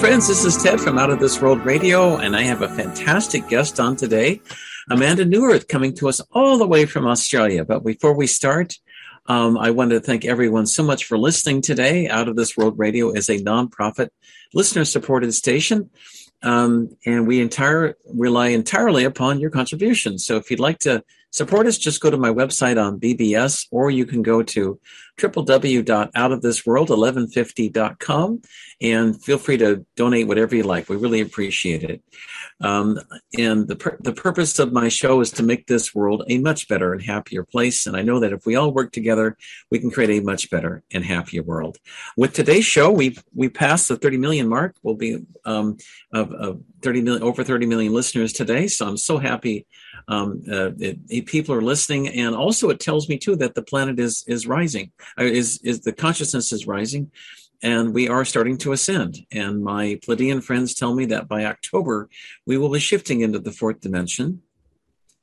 Friends. This is Ted from Out of This World Radio, and I have a fantastic guest on today, Amanda Neuwirth, coming to us all the way from Australia. But before we start, um, I want to thank everyone so much for listening today. Out of This World Radio is a nonprofit, listener-supported station, um, and we entire rely entirely upon your contributions. So if you'd like to support us, just go to my website on BBS, or you can go to www.outofthisworld1150.com and feel free to donate whatever you like. We really appreciate it. Um, and the, the purpose of my show is to make this world a much better and happier place. And I know that if we all work together, we can create a much better and happier world. With today's show, we we passed the 30 million mark. We'll be um, of, of 30 million, over 30 million listeners today. So I'm so happy um, uh, it, it, people are listening, and also it tells me too that the planet is is rising, uh, is is the consciousness is rising, and we are starting to ascend. And my Pleiadian friends tell me that by October we will be shifting into the fourth dimension,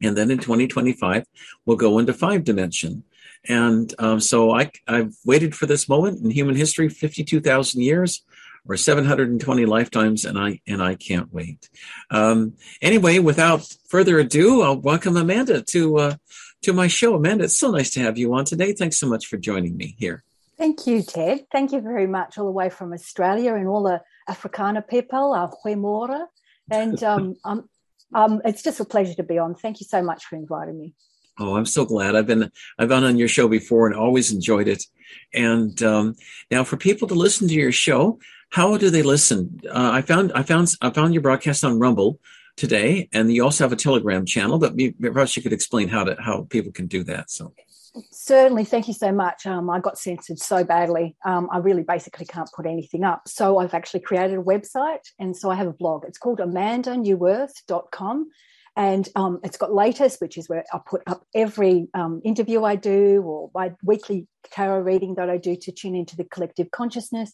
and then in 2025 we'll go into five dimension. And um, so I, I've waited for this moment in human history, 52,000 years or 720 lifetimes, and I and I can't wait. Um, anyway, without further ado, I'll welcome Amanda to uh, to my show. Amanda, it's so nice to have you on today. Thanks so much for joining me here. Thank you, Ted. Thank you very much, all the way from Australia and all the Afrikaner people, our Huemora. And um, um, um, it's just a pleasure to be on. Thank you so much for inviting me. Oh, I'm so glad. I've been I've been on your show before and always enjoyed it. And um, now, for people to listen to your show, how do they listen? Uh, I found I found I found your broadcast on Rumble today, and you also have a Telegram channel. But perhaps you could explain how to how people can do that. So certainly, thank you so much. Um, I got censored so badly. Um, I really basically can't put anything up. So I've actually created a website, and so I have a blog. It's called amandaneuwirth.com. And um, it's got latest, which is where I put up every um, interview I do or my weekly tarot reading that I do to tune into the collective consciousness.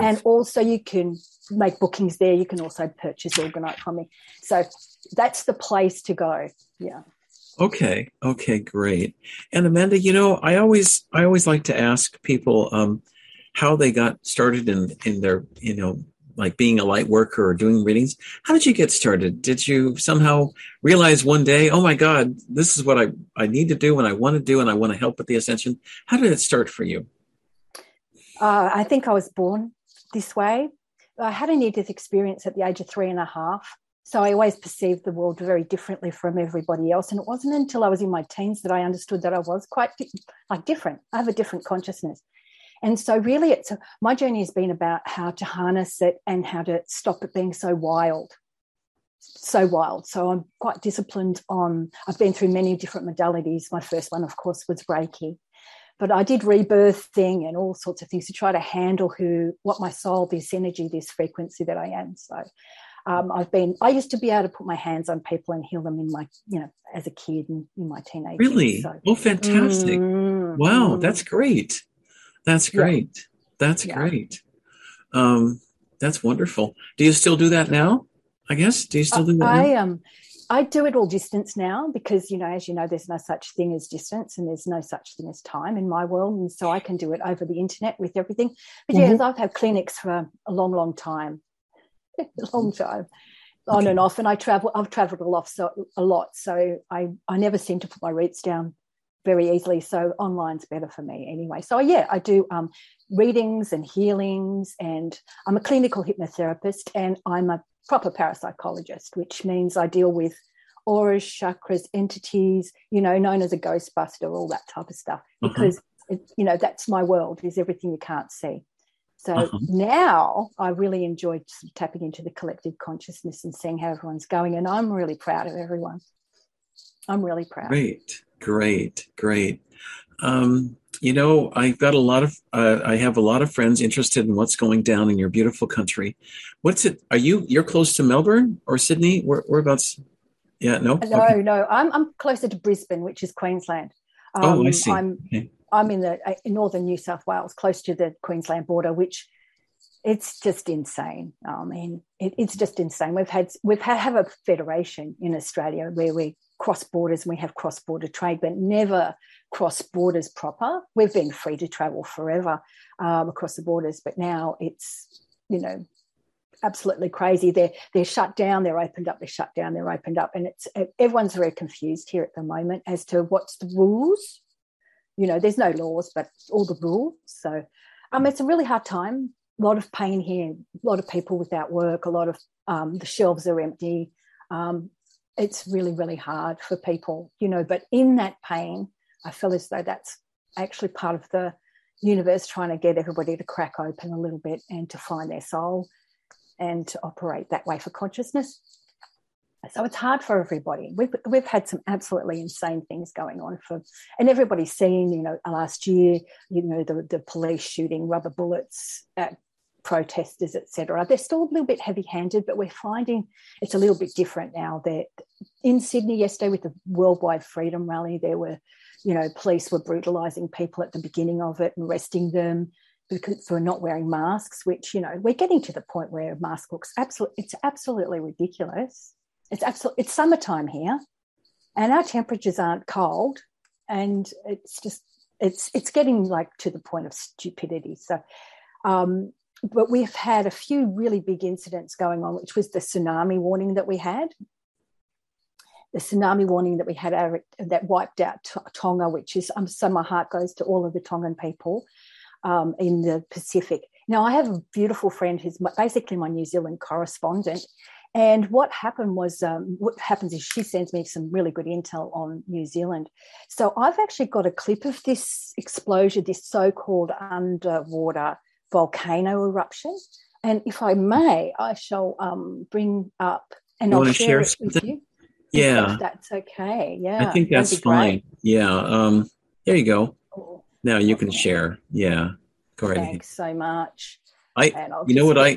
And also, you can make bookings there. You can also purchase Orgonite from me. So that's the place to go. Yeah. Okay. Okay. Great. And Amanda, you know, I always, I always like to ask people um, how they got started in in their, you know, like being a light worker or doing readings. How did you get started? Did you somehow realize one day, oh my God, this is what I I need to do and I want to do and I want to help with the ascension? How did it start for you? Uh, I think I was born this way. I had a near death experience at the age of three and a half. So I always perceived the world very differently from everybody else. And it wasn't until I was in my teens that I understood that I was quite like different. I have a different consciousness. And so really it's a, my journey has been about how to harness it and how to stop it being so wild. So wild. So I'm quite disciplined on I've been through many different modalities. My first one, of course, was Reiki but I did rebirthing and all sorts of things to try to handle who, what my soul, this energy, this frequency that I am. So um, I've been, I used to be able to put my hands on people and heal them in my, you know, as a kid and in my teenage Really? So, oh, fantastic. Mm, wow, mm, that's great. That's great. Yeah. That's yeah. great. Um, that's wonderful. Do you still do that now? I guess. Do you still do that? I am. Um, I do it all distance now because, you know, as you know, there's no such thing as distance and there's no such thing as time in my world. And so I can do it over the internet with everything. But mm-hmm. yes, I've had clinics for a long, long time, a long time, on okay. and off. And I travel, I've traveled a lot, so, a lot. So I, I never seem to put my roots down very easily. So online's better for me anyway. So yeah, I do um, readings and healings, and I'm a clinical hypnotherapist, and I'm a proper parapsychologist, which means I deal with auras, chakras, entities, you know, known as a ghostbuster, all that type of stuff, uh-huh. because uh-huh. it, you know that's my world is everything you can't see. So uh-huh. now I really enjoy tapping into the collective consciousness and seeing how everyone's going, and I'm really proud of everyone. I'm really proud. Great, great, great. Um, you know, I've got a lot of, uh, I have a lot of friends interested in what's going down in your beautiful country. What's it? Are you, you're close to Melbourne or Sydney? Where, whereabouts? Yeah, no? No, okay. no. I'm, I'm closer to Brisbane, which is Queensland. Um, oh, I um, see. I'm, okay. I'm in the uh, in northern New South Wales, close to the Queensland border, which it's just insane. I mean, it, it's just insane. We've had we've had have a federation in Australia where we cross borders and we have cross border trade, but never cross borders proper. We've been free to travel forever um, across the borders, but now it's, you know, absolutely crazy. They're they're shut down, they're opened up, they're shut down, they're opened up, and it's everyone's very confused here at the moment as to what's the rules. You know, there's no laws, but all the rules. So, um, it's a really hard time. A lot of pain here. A lot of people without work. A lot of um, the shelves are empty. Um, it's really really hard for people, you know. But in that pain, I feel as though that's actually part of the universe trying to get everybody to crack open a little bit and to find their soul and to operate that way for consciousness. So it's hard for everybody. We've we've had some absolutely insane things going on for, and everybody's seen. You know, last year, you know, the the police shooting rubber bullets at protesters, etc. They're still a little bit heavy-handed, but we're finding it's a little bit different now. That in Sydney yesterday with the Worldwide Freedom Rally, there were, you know, police were brutalising people at the beginning of it and arresting them because for not wearing masks, which, you know, we're getting to the point where mask looks absolutely, it's absolutely ridiculous. It's absolutely, it's summertime here and our temperatures aren't cold and it's just, it's, it's getting like to the point of stupidity. So, um, but we've had a few really big incidents going on, which was the tsunami warning that we had. The tsunami warning that we had that wiped out Tonga, which is um, so my heart goes to all of the Tongan people um, in the Pacific. Now, I have a beautiful friend who's basically my New Zealand correspondent. And what happened was, um, what happens is she sends me some really good intel on New Zealand. So I've actually got a clip of this explosion, this so called underwater volcano eruption. And if I may, I shall um, bring up and you I'll share, share it with you. Yeah. that's okay. Yeah. I think that's fine. Yeah. Um, there you go. Now you can share. Yeah. Go ahead. Thanks so much. I, you know what I,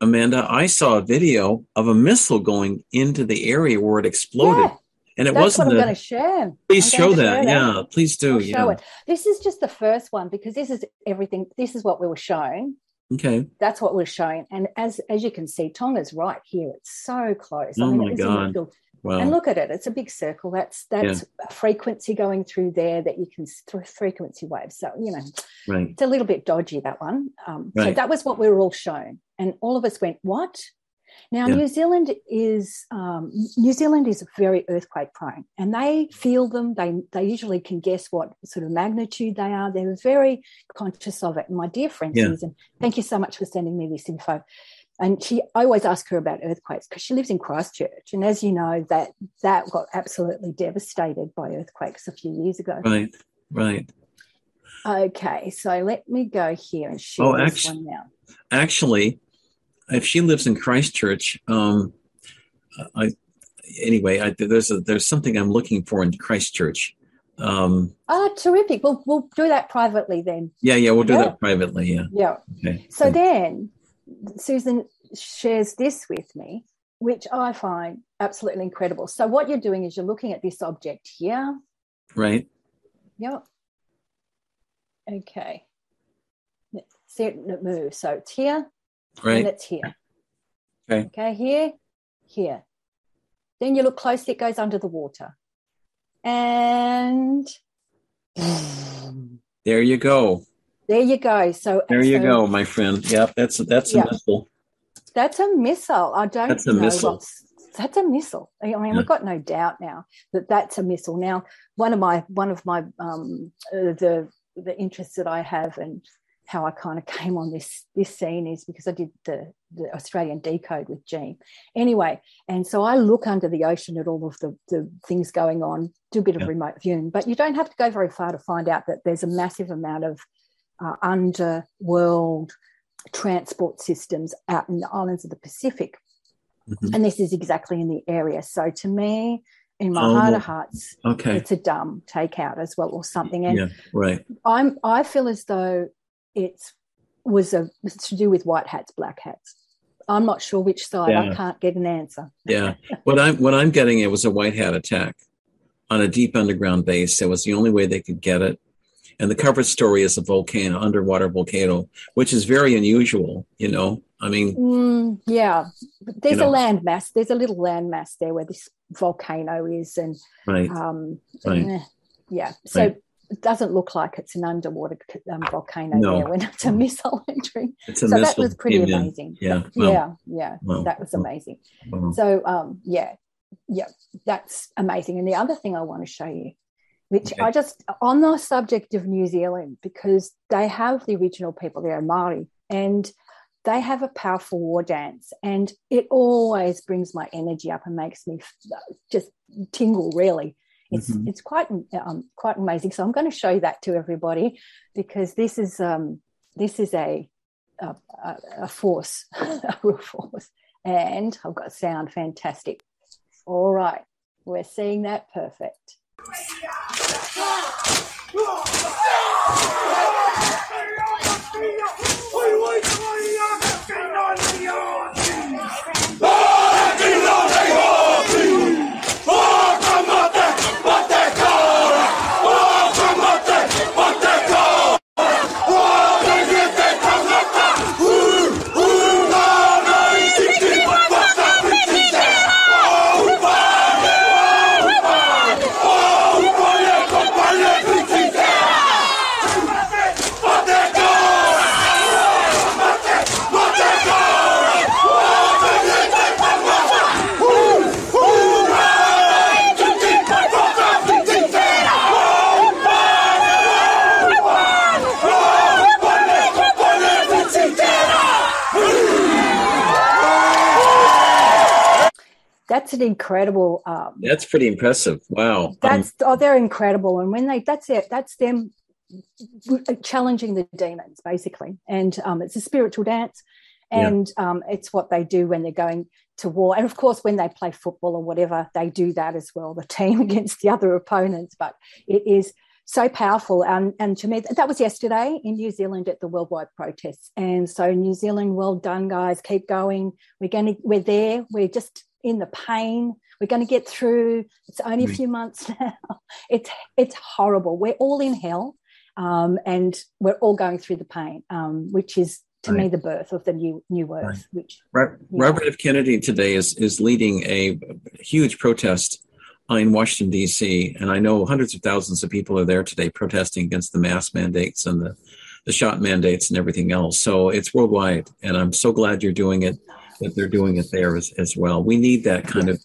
Amanda, I saw a video of a missile going into the area where it exploded. Yeah, and it that's wasn't. what I'm going to share. please show to that. Yeah, please do. I'll yeah. show it. This is just the first one because this is everything. This is what we were shown. Okay. That's what we're showing. And as as you can see, Tonga's right here. It's so close. Oh my it's in the God. Wow. And look at it. It's a big circle. That's that's a frequency going through there that you can through frequency waves. So you know, right. it's a little bit dodgy that one. Um, So that was what we were all shown, and all of us went, "What?" Now Yeah. New Zealand is um, New Zealand is very earthquake prone, and they feel them. They they usually can guess what sort of magnitude they are. They're very conscious of it. And my dear friend Yeah. Susan, thank you so much for sending me this info. And she, I always ask her about earthquakes because she lives in Christchurch, and as you know, that that got absolutely devastated by earthquakes a few years ago. Right. Right. Okay, so let me go here and share Oh, this one now. Actually, if she lives in Christchurch, um, I anyway, I, there's a, there's something I'm looking for in Christchurch. Um, Oh, terrific. We'll we'll do that privately then. yeah, yeah, we'll do Yeah. that privately. Yeah. Yeah. Okay. So then Susan shares this with me, which I find absolutely incredible. So what you're doing is you're looking at this object here. right. Yep. Okay. See it move. So it's here and it's here. Okay. Okay, here, here. Then you look closely, it goes under the water. And There you go. there you go. So There you so go, my friend. Yep, that's that's a missile. That's a missile. I don't That's a know missile. that's a missile. I mean, Yeah. we've got no doubt now that that's a missile. Now, one of my one of my um, uh, the the interests that I have and how I kind of came on this this scene is because I did the the Australian decode with Jean. Anyway, and so I look under the ocean at all of the the things going on, do a bit of Yeah. remote viewing, but you don't have to go very far to find out that there's a massive amount of uh, underworld transport systems out in the islands of the Pacific. Mhm. And this is exactly in the area. So to me, in my Oh. heart of hearts, Okay. it's a dumb takeout as well or something. And Yeah. Right. I'm I feel as though it was a it's to do with white hats, black hats. I'm not sure which side. I can't get an answer. Yeah. what I'm what I'm getting it was a white hat attack on a deep underground base. It was the only way they could get it. And the cover story is a volcano, underwater volcano, which is very unusual, you know. I mean, Mm, yeah, But there's You know. a landmass. There's a little landmass there where this volcano is, and right. um, Right. eh, yeah. So Right. It doesn't look like it's an underwater um, volcano no. there when it's a missile entering. A so missile that was pretty amazing. Yeah, well, yeah, yeah. Well, that was amazing. Well. So um, yeah, yeah, that's amazing. And the other thing I want to show you, which okay. I just on the subject of New Zealand, because they have the original people there, Maori, and they have a powerful war dance, and it always brings my energy up and makes me just tingle. Really, it's mm-hmm. it's quite um, quite amazing. So I'm going to show you that to everybody because this is um, this is a a, a force, a real force, and I've got sound fantastic. All right, we're seeing that perfect. That's an incredible. Um, that's pretty impressive. Wow. Um, that's um, oh, they're incredible, and when they that's it, that's them challenging the demons basically, and um, it's a spiritual dance, and yeah. um, it's what they do when they're going to war, and of course when they play football or whatever, they do that as well. The team against the other opponents, but it is so powerful. And, and to me, that was yesterday in New Zealand at the worldwide protests. And so New Zealand, well done, guys. Keep going. We're going to, we're there. We're just in the pain. We're going to get through. It's only a mm. few months now. It's it's horrible. We're all in hell, um, and we're all going through the pain, um, which is to right. me the birth of the new new earth. Right. Which. Robert F. Kennedy today is is leading a huge protest in Washington D.C. and I know hundreds of thousands of people are there today protesting against the mask mandates and the the shot mandates and everything else. So it's worldwide, and I'm so glad you're doing it that they're doing it there as, as well. We need that kind of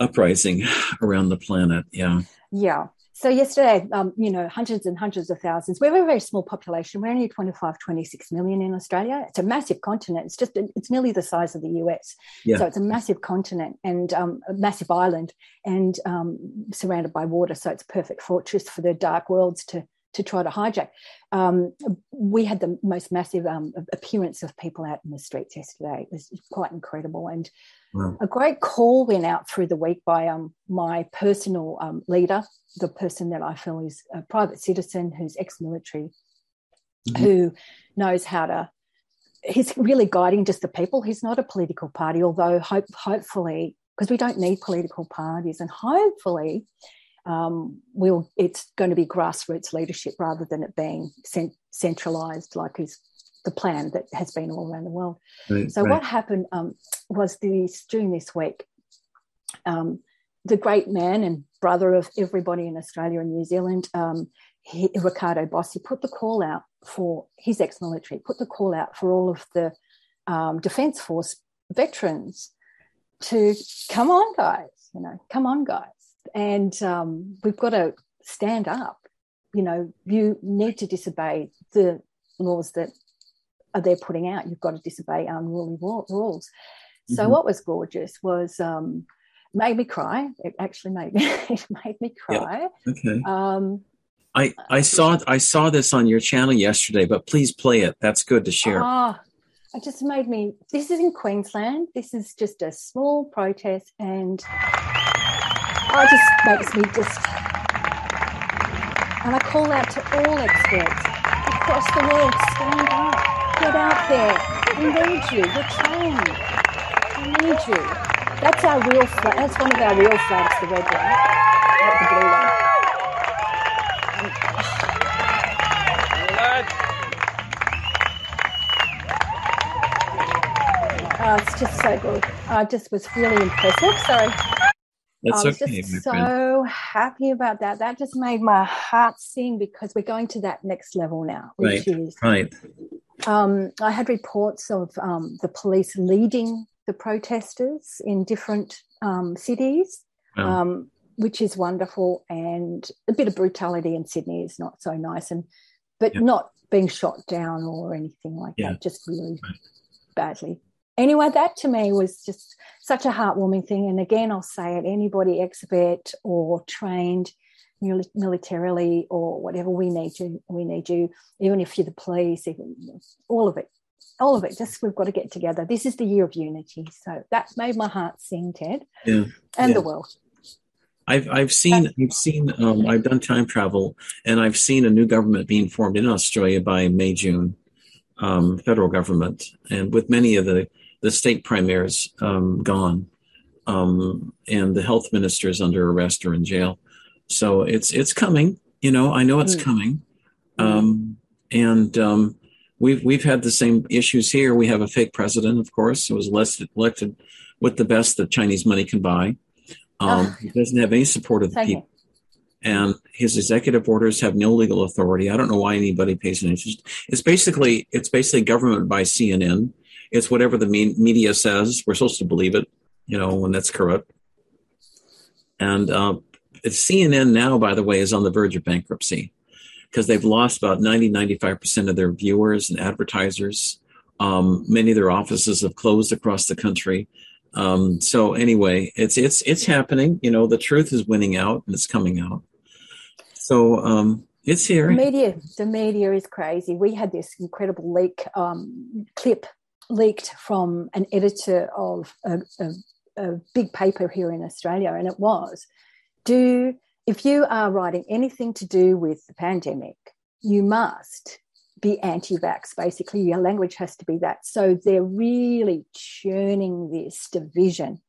uprising around the planet. Yeah. Yeah. So yesterday, um, you know, hundreds and hundreds of thousands. We're a very small population. We're only 25, 26 million in Australia. It's a massive continent. It's just, it's nearly the size of the US. Yeah. So it's a massive continent and um, a massive island and um, surrounded by water. So it's a perfect fortress for the dark worlds to to try to hijack. Um, we had the most massive um, appearance of people out in the streets yesterday. It was quite incredible. And wow. a great call went out through the week by um, my personal um, leader, the person that I feel is a private citizen who's ex military, mm-hmm. who knows how to. He's really guiding just the people. He's not a political party, although hope, hopefully, because we don't need political parties, and hopefully um, we'll, it's going to be grassroots leadership rather than it being cent- centralized like is the plan that has been all around the world. Right, so right. what happened um, was this during this week, um, the great man and brother of everybody in Australia and New Zealand, um, he, Riccardo Bosi, put the call out for his ex-military, put the call out for all of the um, Defence Force veterans to come on, guys, you know, come on, guys and um, we've got to stand up. You know, you need to disobey the laws that are they're putting out. You've got to disobey unruly rules. So mm-hmm. what was gorgeous was um, made me cry. It actually made me it made me cry. Yeah. Okay. Um, I I saw I saw this on your channel yesterday, but please play it. That's good to share. Ah, it just made me. This is in Queensland. This is just a small protest, and Oh, it just makes me just. And I call out to all experts across the world stand up, get out there. We need you. We're trained. We need you. That's our real flag. That's one of our real flags, the red one, not the blue one. Oh, it's just so good. I just was really impressive. Sorry. That's I was okay, just so happy about that. That just made my heart sing because we're going to that next level now, right, is right. Um, I had reports of um, the police leading the protesters in different um, cities, wow. Um, which is wonderful. And a bit of brutality in Sydney is not so nice, and but not being shot down or anything like yeah. that, just really right. badly. Anyway, that to me was just such a heartwarming thing. And again, I'll say it: anybody expert or trained militarily or whatever we need you we need you. Even if you're the police even all of it all of it just we've got to get together. This is the year of unity. So that made my heart sing ted. Yeah and yeah. the world. I've I've seen I've seen um, I've done time travel and I've seen a new government being formed in Australia by May June, um, federal government, and with many of the the state premiers um, gone, um, and the health minister is under arrest or in jail. So it's it's coming. You know, I know it's mm. coming, um, and um, we've we've had the same issues here. We have a fake president, of course, who was elected, elected with the best that Chinese money can buy. Um, oh. He doesn't have any support of the people. And his executive orders have no legal authority. I don't know why anybody pays an interest. It's basically it's basically government by CNN. It's whatever the media says. We're supposed to believe it, you know, when that's corrupt. And uh, CNN now, by the way, is on the verge of bankruptcy because they've lost about 90, 95% of their viewers and advertisers. Um, many of their offices have closed across the country. Um, so anyway, it's it's it's happening. You know, the truth is winning out and it's coming out. So um, it's here. The media, the media is crazy. We had this incredible leak um, clip leaked from an editor of a, a, a big paper here in Australia, and it was do if you are writing anything to do with the pandemic, you must be anti-vax. Basically, your language has to be that. So they're really churning this division,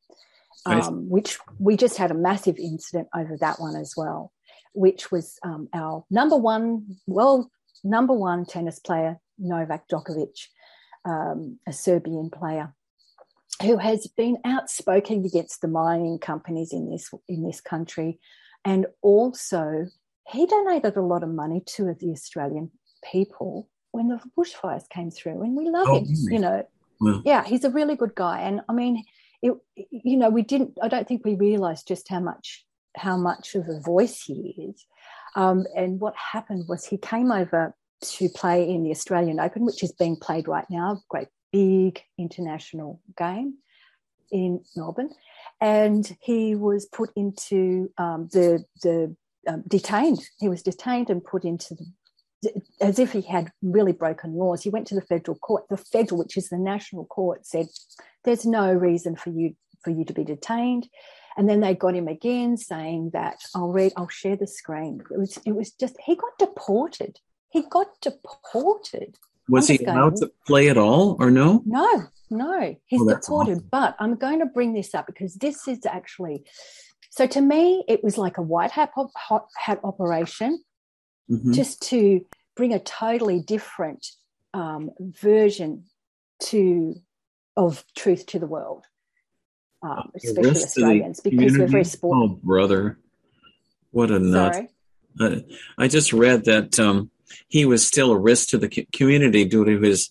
um, which we just had a massive incident over that one as well, which was um, our number one, well, number one tennis player Novak Djokovic, um, a Serbian player who has been outspoken against the mining companies in this in this country, and also he donated a lot of money to the Australian people when the bushfires came through, and we love oh, him. Really? You know, well. yeah, he's a really good guy, and I mean, it, you know, we didn't. I don't think we realised just how much how much of a voice he is. Um, and what happened was he came over to play in the Australian Open, which is being played right now. A great big international game in Melbourne, and he was put into um, the the um, detained. He was detained and put into the as if he had really broken laws. He went to the federal court. The federal, which is the national court, said there's no reason for you for you to be detained. And then they got him again, saying that I'll read, I'll share the screen. It was it was just he got deported. He got deported. Was he allowed to play at all or no? No, no. He's oh, deported. Awesome. But I'm going to bring this up because this is actually so to me, it was like a white hat, hot hat operation mm-hmm. just to bring a totally different um, version to of truth to the world, um, especially Australians, because we're very sport. Oh, brother, what a nut! Uh, I just read that um, he was still a risk to the community due to his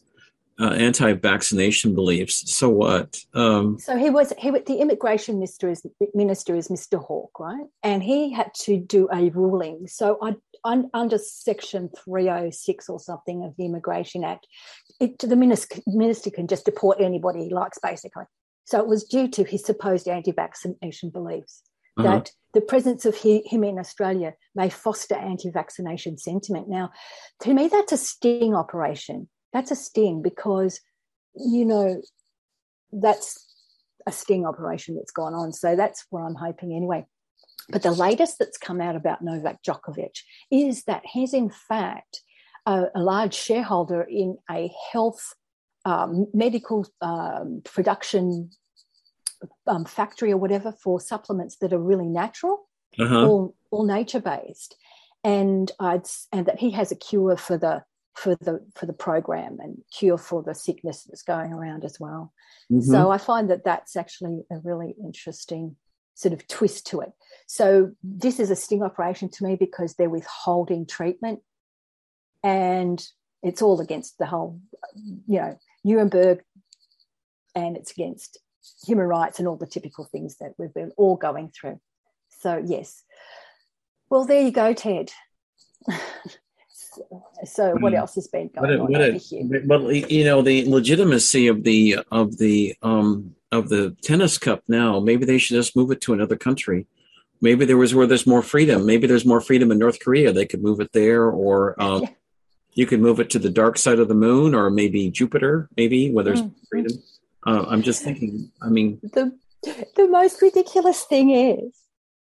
uh, anti-vaccination beliefs. So what? Um, so he was he the immigration minister is minister is Mr. Hawke, right? And he had to do a ruling. So I, un, under Section three hundred six or something of the Immigration Act, it, the minister, minister can just deport anybody he likes, basically. So it was due to his supposed anti-vaccination beliefs uh-huh. that the presence of he, him in Australia may foster anti-vaccination sentiment. Now, to me, that's a sting operation that's a sting because you know that's a sting operation that's gone on. So that's what I'm hoping anyway. But the latest that's come out about Novak Djokovic is that he's in fact a, a large shareholder in a health um, medical um, production um, factory or whatever for supplements that are really natural, uh-huh. all, all nature based, and I'd, and that he has a cure for the for the for the program and cure for the sickness that's going around as well. Mm-hmm. So I find that that's actually a really interesting sort of twist to it. So this is a sting operation to me because they're withholding treatment, and it's all against the whole, you know, Nuremberg, and it's against human rights and all the typical things that we've been all going through. So yes, well there you go, Ted. so what else has been going what on over here? Well, you know, the legitimacy of the of the um, of the tennis cup now. Maybe they should just move it to another country. Maybe there was where there's more freedom. Maybe there's more freedom in North Korea. They could move it there, or uh, yeah. you could move it to the dark side of the moon, or maybe Jupiter. Maybe where there's mm-hmm. freedom. Uh, I'm just thinking. I mean, the the most ridiculous thing is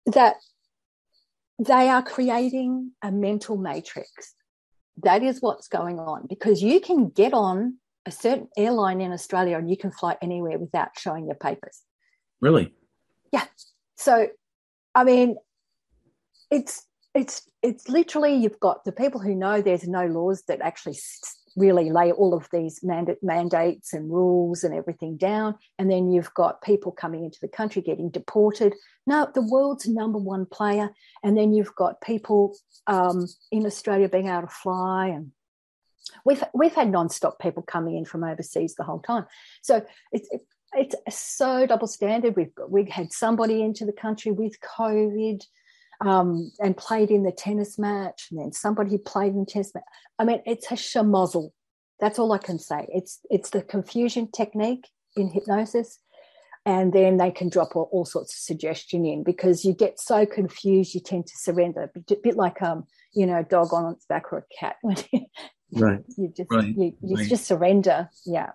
that they are creating a mental matrix that is what's going on because you can get on a certain airline in Australia and you can fly anywhere without showing your papers. Really? Yeah. So, I mean, it's it's it's literally you've got the people who know there's no laws that actually really lay all of these mandate, mandates and rules and everything down. And then you've got people coming into the country getting deported. No, the world's number one player. And then you've got people um, in Australia being able to fly and we've we've had non-stop people coming in from overseas the whole time. So it's it, it's so double standard. We've got, we had somebody into the country with COVID um, and played in the tennis match, and then somebody played in tennis match. I mean, it's a schmozzle. That's all I can say. It's it's the confusion technique in hypnosis, and then they can drop all, all sorts of suggestion in because you get so confused, you tend to surrender. A bit like um, you know, a dog on its back or a cat. right. You just right. you, you right. just surrender. Yeah.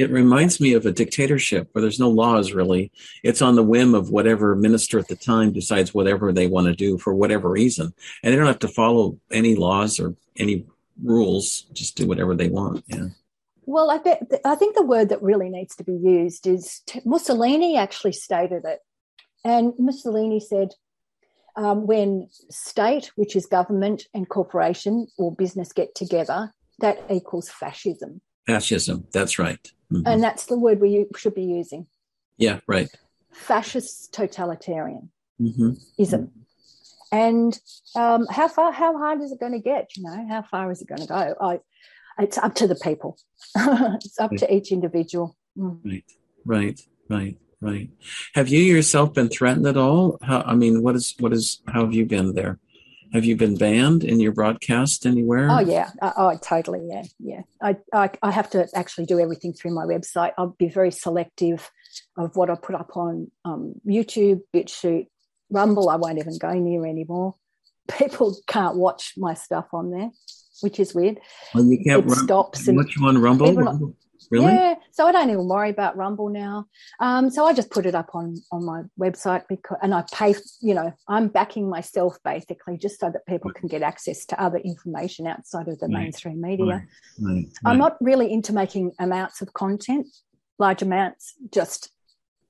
It reminds me of a dictatorship where there's no laws really. It's on the whim of whatever minister at the time decides whatever they want to do for whatever reason. And they don't have to follow any laws or any rules, just do whatever they want. Yeah. Well, I, bet, I think the word that really needs to be used is t- Mussolini actually stated it. And Mussolini said, um, when state, which is government and corporation or business get together, that equals fascism. Fascism, that's right. Mm-hmm. And that's the word we should be using. Yeah, right. Fascist totalitarian mm-hmm. ism. Mm-hmm. And um, how far, how hard is it going to get? You know, how far is it going to go? I, it's up to the people. it's up right. to each individual. Mm. Right, right, right, right. Have you yourself been threatened at all? How, I mean, what is, what is, how have you been there? Have you been banned in your broadcast anywhere? Oh yeah, uh, oh totally, yeah, yeah. I, I I have to actually do everything through my website. I'll be very selective of what I put up on um, YouTube, BitChute, Rumble. I won't even go near anymore. People can't watch my stuff on there, which is weird. Well, you can't it stops. And watch you on Rumble. Really? Yeah. So I don't even worry about Rumble now. Um, so I just put it up on on my website because, and I pay. You know, I'm backing myself basically just so that people can get access to other information outside of the right. mainstream media. Right. Right. I'm not really into making amounts of content, large amounts, just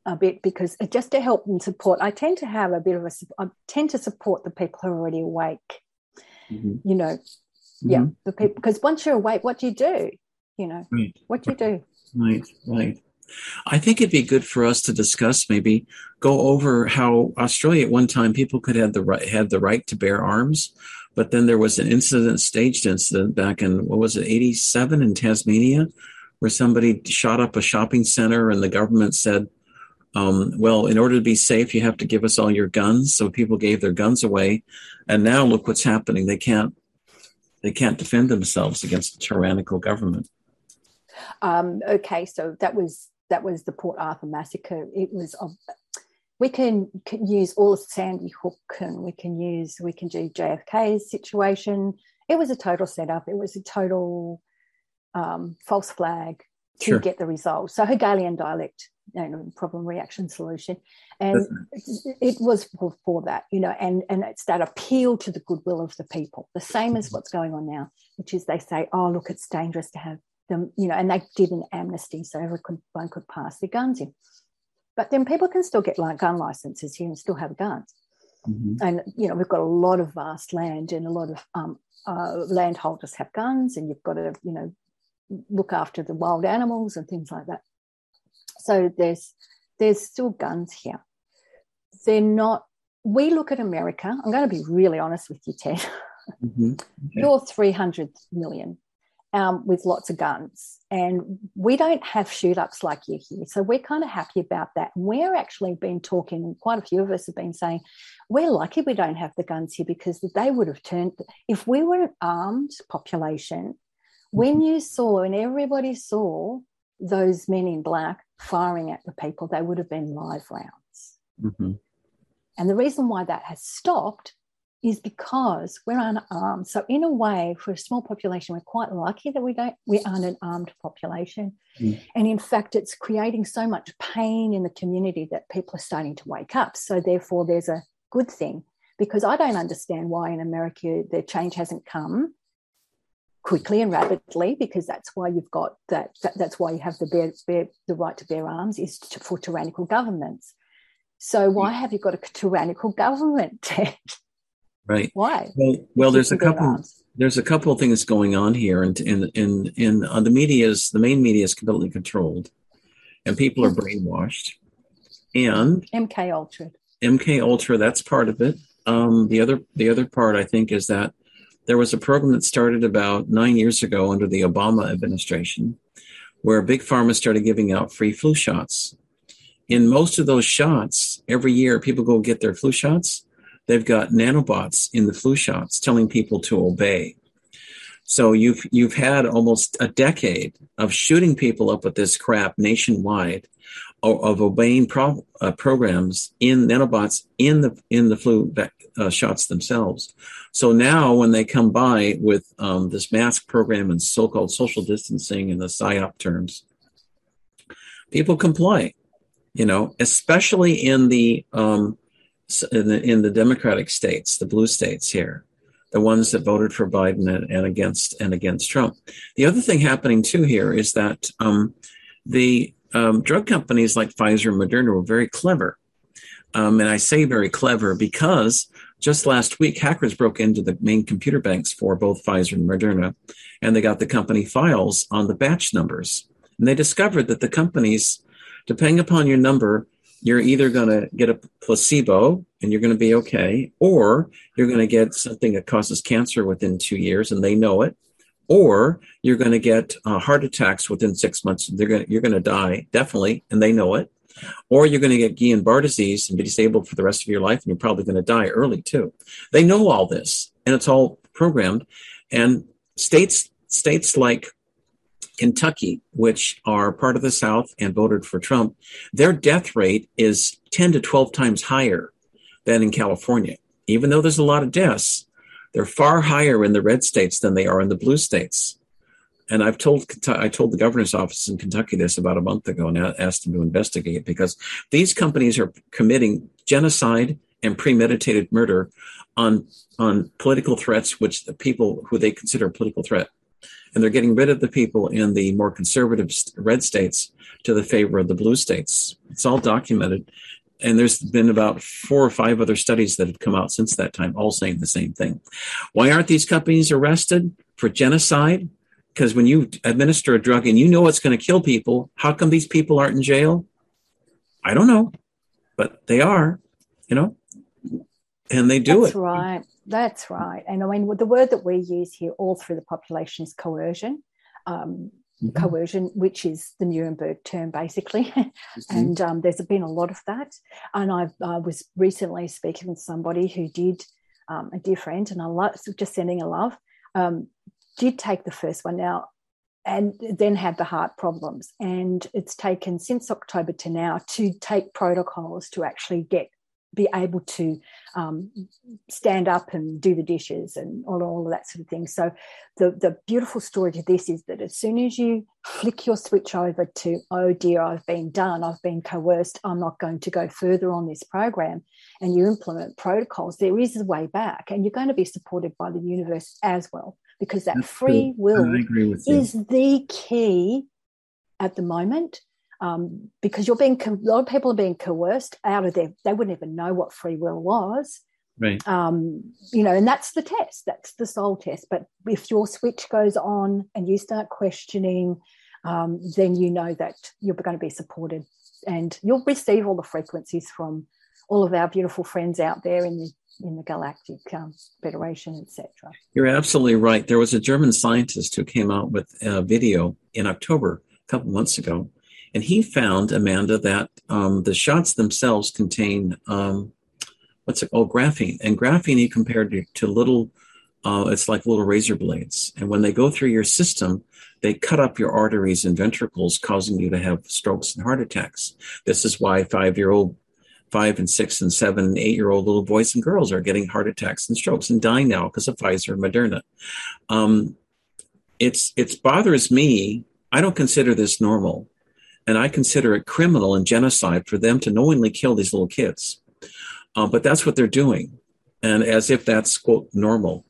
a bit because just to help and support. I tend to have a bit of a. I tend to support the people who are already awake. Mm-hmm. You know, mm-hmm. yeah, the people because once you're awake, what do you do? You know right. what do you do right right I think it'd be good for us to discuss maybe go over how Australia at one time people could have the right had the right to bear arms, but then there was an incident, staged incident back in what was it, eighty seven in Tasmania, where somebody shot up a shopping center and the government said, um, well, in order to be safe, you have to give us all your guns. So people gave their guns away, and now look what's happening. They can't they can't defend themselves against a tyrannical government. Um, okay, so that was that was the Port Arthur massacre. It was of we can, can, use all of Sandy Hook and we can use we can do JFK's situation. It was a total setup. It was a total um, false flag to sure. get the result. So Hegelian dialect, you know, problem reaction solution, and it was for, for, that, you know, and and it's that appeal to the goodwill of the people, the same as mm-hmm. what's going on now, which is they say, oh look, it's dangerous to have them, you know, and they did an amnesty so everyone could pass their guns in. But then people can still get like gun licenses here and still have guns. Mm-hmm. And you know, we've got a lot of vast land, and a lot of um, uh, landholders have guns, and you've got to, you know, look after the wild animals and things like that. So there's there's still guns here. they're not. We look at America. I'm going to be really honest with you, Ted. Mm-hmm. Okay. You're 300 million um, with lots of guns. And we don't have shoot ups like you here. So we're kind of happy about that. And we're actually been talking, quite a few of us have been saying, we're lucky we don't have the guns here because they would have turned, if we were an armed population, when mm-hmm. you saw and everybody saw those men in black firing at the people, they would have been live rounds. Mm-hmm. And the reason why that has stopped is because we're unarmed. So in a way, for a small population, we're quite lucky that we don't we aren't an armed population. Mm. And in fact, it's creating so much pain in the community that people are starting to wake up. So therefore, there's a good thing because I don't understand why in America the change hasn't come quickly and rapidly because that's why you've got that, that that's why you have the bear, bear, the right to bear arms is to, for tyrannical governments. So why have you got a tyrannical government? Right. Why? Well, well there's a couple. There's a couple of things going on here, and in in in uh, the media is the main media is completely controlled, and people are brainwashed. And MK Ultra. MK Ultra, that's part of it. Um, the other the other part, I think, is that there was a program that started about nine years ago under the Obama administration, where big pharma started giving out free flu shots. In most of those shots, every year people go get their flu shots they've got nanobots in the flu shots telling people to obey. So you've you've had almost a decade of shooting people up with this crap nationwide, of, of obeying pro, uh, programs in nanobots in the in the flu uh, shots themselves. So now when they come by with um, this mask program and so-called social distancing and the psyop terms, people comply. You know, especially in the um, in the, in the Democratic states, the blue states here, the ones that voted for Biden and, and against and against Trump. The other thing happening too here is that um, the um, drug companies like Pfizer and Moderna were very clever. Um, and I say very clever because just last week, hackers broke into the main computer banks for both Pfizer and Moderna, and they got the company files on the batch numbers. And they discovered that the companies, depending upon your number, you're either going to get a placebo and you're going to be okay, or you're going to get something that causes cancer within two years and they know it, or you're going to get uh, heart attacks within six months. They're going you're going to die definitely, and they know it. Or you're going to get Guillain-Barre disease and be disabled for the rest of your life, and you're probably going to die early too. They know all this, and it's all programmed. And states states like Kentucky, which are part of the South and voted for Trump, their death rate is 10 to 12 times higher than in California. Even though there's a lot of deaths, they're far higher in the red states than they are in the blue states. And I've told I told the governor's office in Kentucky this about a month ago and asked them to investigate because these companies are committing genocide and premeditated murder on on political threats, which the people who they consider a political threat and they're getting rid of the people in the more conservative red states to the favor of the blue states. It's all documented. And there's been about four or five other studies that have come out since that time, all saying the same thing. Why aren't these companies arrested for genocide? Because when you administer a drug and you know it's going to kill people, how come these people aren't in jail? I don't know, but they are, you know, and they do That's it. right. That's right. And I mean, the word that we use here all through the population is coercion. Um, mm-hmm. Coercion, which is the Nuremberg term, basically, mm-hmm. and um, there's been a lot of that. And I've, I was recently speaking with somebody who did um, a dear friend, and I love just sending a love. Um, did take the first one now, and then had the heart problems, and it's taken since October to now to take protocols to actually get be able to um, stand up and do the dishes and all, all of that sort of thing. So the, the beautiful story to this is that as soon as you flick your switch over to, oh dear, I've been done, I've been coerced, I'm not going to go further on this program, and you implement protocols, there is a way back, and you're going to be supported by the universe as well, because that That's free will is the key at the moment um, because you're being a lot of people are being coerced out of their they wouldn't even know what free will was right um, you know and that's the test that's the soul test but if your switch goes on and you start questioning um, then you know that you're going to be supported and you'll receive all the frequencies from all of our beautiful friends out there in the in the Galactic um, Federation, etc. You're absolutely right. There was a German scientist who came out with a video in October, a couple months ago, and he found Amanda that um, the shots themselves contain um, what's it called, graphene, and graphene he compared to, to little. Uh, it's like little razor blades, and when they go through your system, they cut up your arteries and ventricles, causing you to have strokes and heart attacks. This is why five-year-old five and six and seven and eight year old little boys and girls are getting heart attacks and strokes and dying now because of Pfizer and Moderna. Um, it's it bothers me. I don't consider this normal, and I consider it criminal and genocide for them to knowingly kill these little kids. Uh, but that's what they're doing, and as if that's quote normal.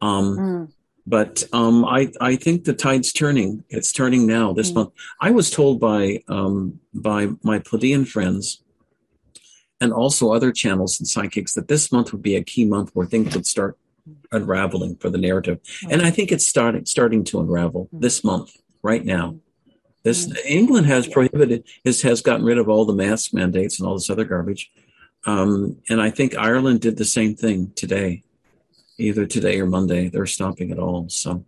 Um, mm. But um, I I think the tide's turning. It's turning now this mm. month. I was told by um, by my Pleiadian friends and also other channels and psychics that this month would be a key month where things would start unraveling for the narrative. And I think it's starting starting to unravel mm-hmm. this month, right now. This mm-hmm. England has prohibited has has gotten rid of all the mask mandates and all this other garbage. Um, and I think Ireland did the same thing today, either today or Monday. They're stopping it all. So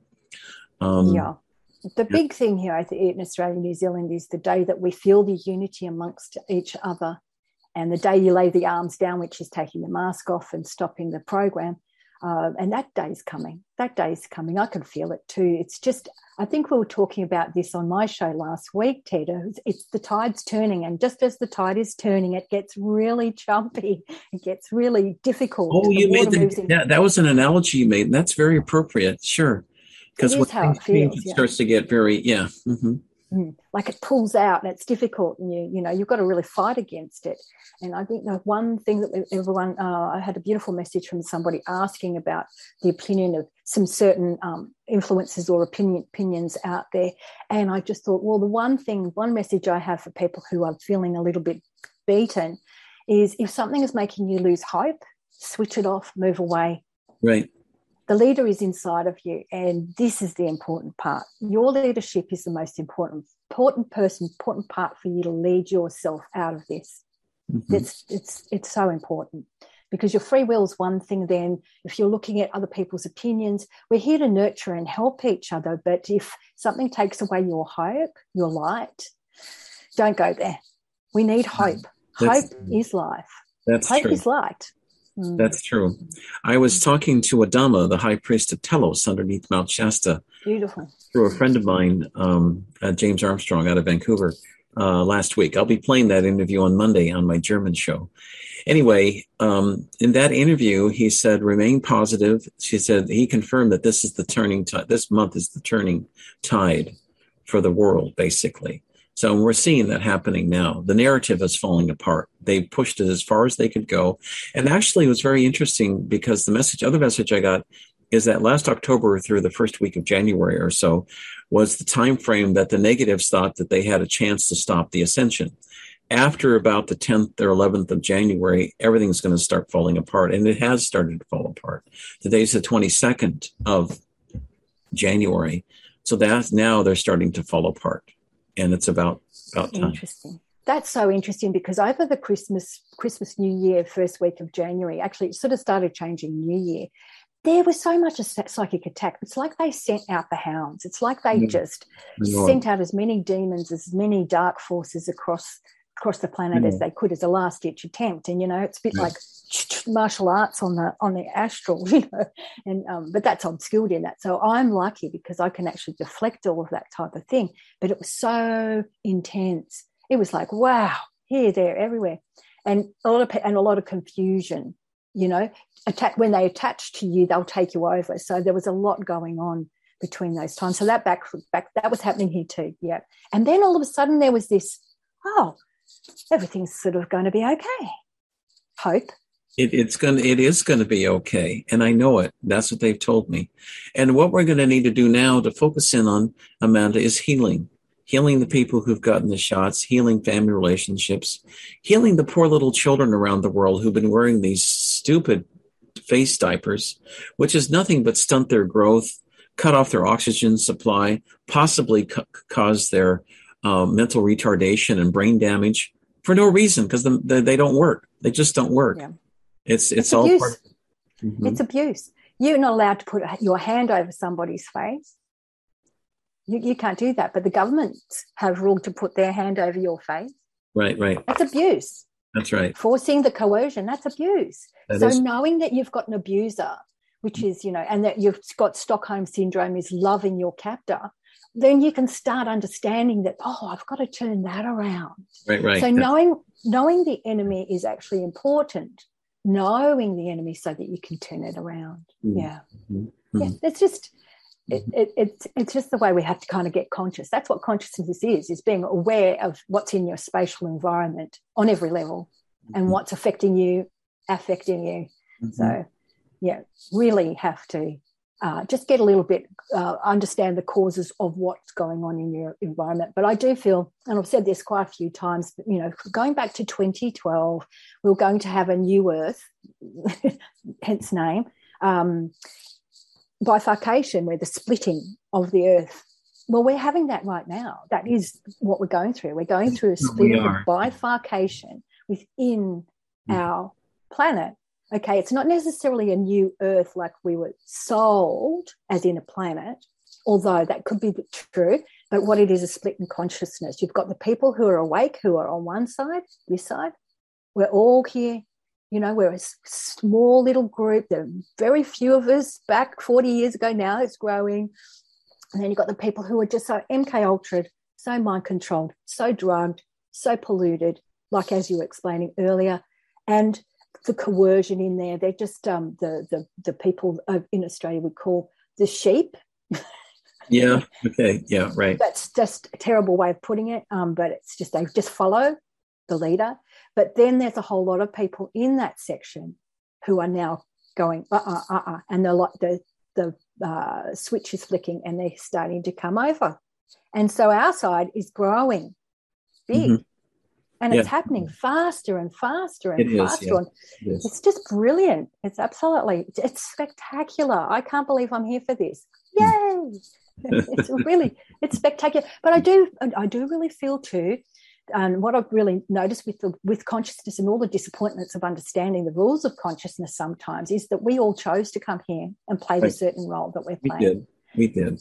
um, yeah. The yeah. big thing here, I think, in Australia, and New Zealand, is the day that we feel the unity amongst each other and the day you lay the arms down, which is taking the mask off and stopping the program, uh, and that day's coming. That day's coming. I can feel it too. It's just, I think we were talking about this on my show last week, Ted. It's, the tide's turning, and just as the tide is turning, it gets really chumpy. It gets really difficult. Oh, you made the, yeah, that was an analogy you made, and that's very appropriate. Sure, because when how it, feels, it yeah. starts to get very yeah. Mm-hmm. Mm. like it pulls out and it's difficult and you you know you've got to really fight against it. And i think the one thing that everyone uh, i had a beautiful message from somebody asking about the opinion of some certain um, influences or opinion, opinions out there. And i just thought well the one thing one message i have for people who are feeling a little bit beaten is if something is making you lose hope switch it off move away. Right the leader is inside of you and this is the important part. Your leadership is the most important important person important part for you to lead yourself out of this. Mm-hmm. it's it's it's so important because your free will is one thing then. If you're looking at other people's opinions we're here to nurture and help each other but if something takes away your hope your light don't go there. We need hope. that's, hope is life. That's hope true. is light Mm. That's true. I was talking to Adama, the high priest of Telos underneath Mount Shasta. Beautiful. Through a friend of mine, um, uh, James Armstrong out of Vancouver, uh, last week. I'll be playing that interview on Monday on my German show. Anyway, um, in that interview, he said, remain positive. She said he confirmed that this is the turning tide. This month is the turning tide for the world, basically. So we're seeing that happening now. The narrative is falling apart. They pushed it as far as they could go. And actually, it was very interesting because the message, other message I got is that last October through the first week of January or so was the time frame that the negatives thought that they had a chance to stop the ascension. After about the 10th or 11th of January, everything's going to start falling apart. And it has started to fall apart. Today's the 22nd of January. So that's now they're starting to fall apart and it's about about time. Interesting. That's so interesting because over the Christmas Christmas New Year first week of January, actually it sort of started changing New Year. There was so much a psychic attack. It's like they sent out the hounds. It's like they just sent out as many demons, as many dark forces across across the planet as they could as a last ditch attempt. And you know, it's a bit like martial arts on the on the astral, you know. And um, but that's I'm skilled in that, so I'm lucky because I can actually deflect all of that type of thing. But it was so intense. It was like wow, here, there, everywhere, and a lot of and a lot of confusion. You know, attack when they attach to you, they'll take you over. So there was a lot going on between those times. So that back back that was happening here too. Yeah, and then all of a sudden there was this. Oh, everything's sort of going to be okay. Hope. It, it's going to, it is going to be okay. And I know it. That's what they've told me. And what we're going to need to do now to focus in on, Amanda, is healing. Healing the people who've gotten the shots, healing family relationships, healing the poor little children around the world who've been wearing these stupid face diapers, which is nothing but stunt their growth, cut off their oxygen supply, possibly cause their uh, mental retardation and brain damage for no reason because the, the, they don't work. They just don't work. Yeah. It's, it's, it's all abuse. Mm-hmm. It's abuse. You're not allowed to put your hand over somebody's face. You, you can't do that. But the governments have ruled to put their hand over your face. Right, right. That's abuse. That's right. Forcing the coercion, that's abuse. That so is. knowing that you've got an abuser, which is, you know, and that you've got Stockholm syndrome is loving your captor, then you can start understanding that, oh, I've got to turn that around. Right, right. So yeah. knowing knowing the enemy is actually important. Knowing the enemy so that you can turn it around. Mm-hmm. Yeah. Mm-hmm. Yeah. It's just it, it, it's it's just the way we have to kind of get conscious. That's what consciousness is: is being aware of what's in your spatial environment on every level, and mm-hmm. what's affecting you, affecting you. Mm-hmm. So, yeah, really have to uh, just get a little bit uh, understand the causes of what's going on in your environment. But I do feel, and I've said this quite a few times, you know, going back to 2012, we are going to have a new Earth, hence name. Um, bifurcation, where the splitting of the earth. Well, we're having that right now. That is what we're going through. We're going through a splitting of bifurcation within mm. our planet. Okay, it's not necessarily a new earth like we were sold, as in a planet, although that could be true. But what it is, a split in consciousness. You've got the people who are awake, who are on one side, this side. We're all here you know, we're a small little group. There are very few of us back 40 years ago. Now it's growing. And then you've got the people who are just so MK ultra, so mind controlled, so drugged, so polluted, like as you were explaining earlier. And the coercion in there, they're just um, the, the, the people in Australia we call the sheep. yeah. Okay. Yeah. Right. That's just a terrible way of putting it. Um, but it's just they just follow the leader. But then there's a whole lot of people in that section who are now going, uh uh-uh, uh, uh, and the, like the, the uh, switch is flicking and they're starting to come over. And so our side is growing big. Mm-hmm. And yeah. it's happening faster and faster and it faster. Is, yeah. it it's just brilliant. It's absolutely, it's spectacular. I can't believe I'm here for this. Yay! it's really, it's spectacular. But I do, I do really feel too and what I've really noticed with the, with consciousness and all the disappointments of understanding the rules of consciousness sometimes is that we all chose to come here and play right. the certain role that we're playing. We did. We did.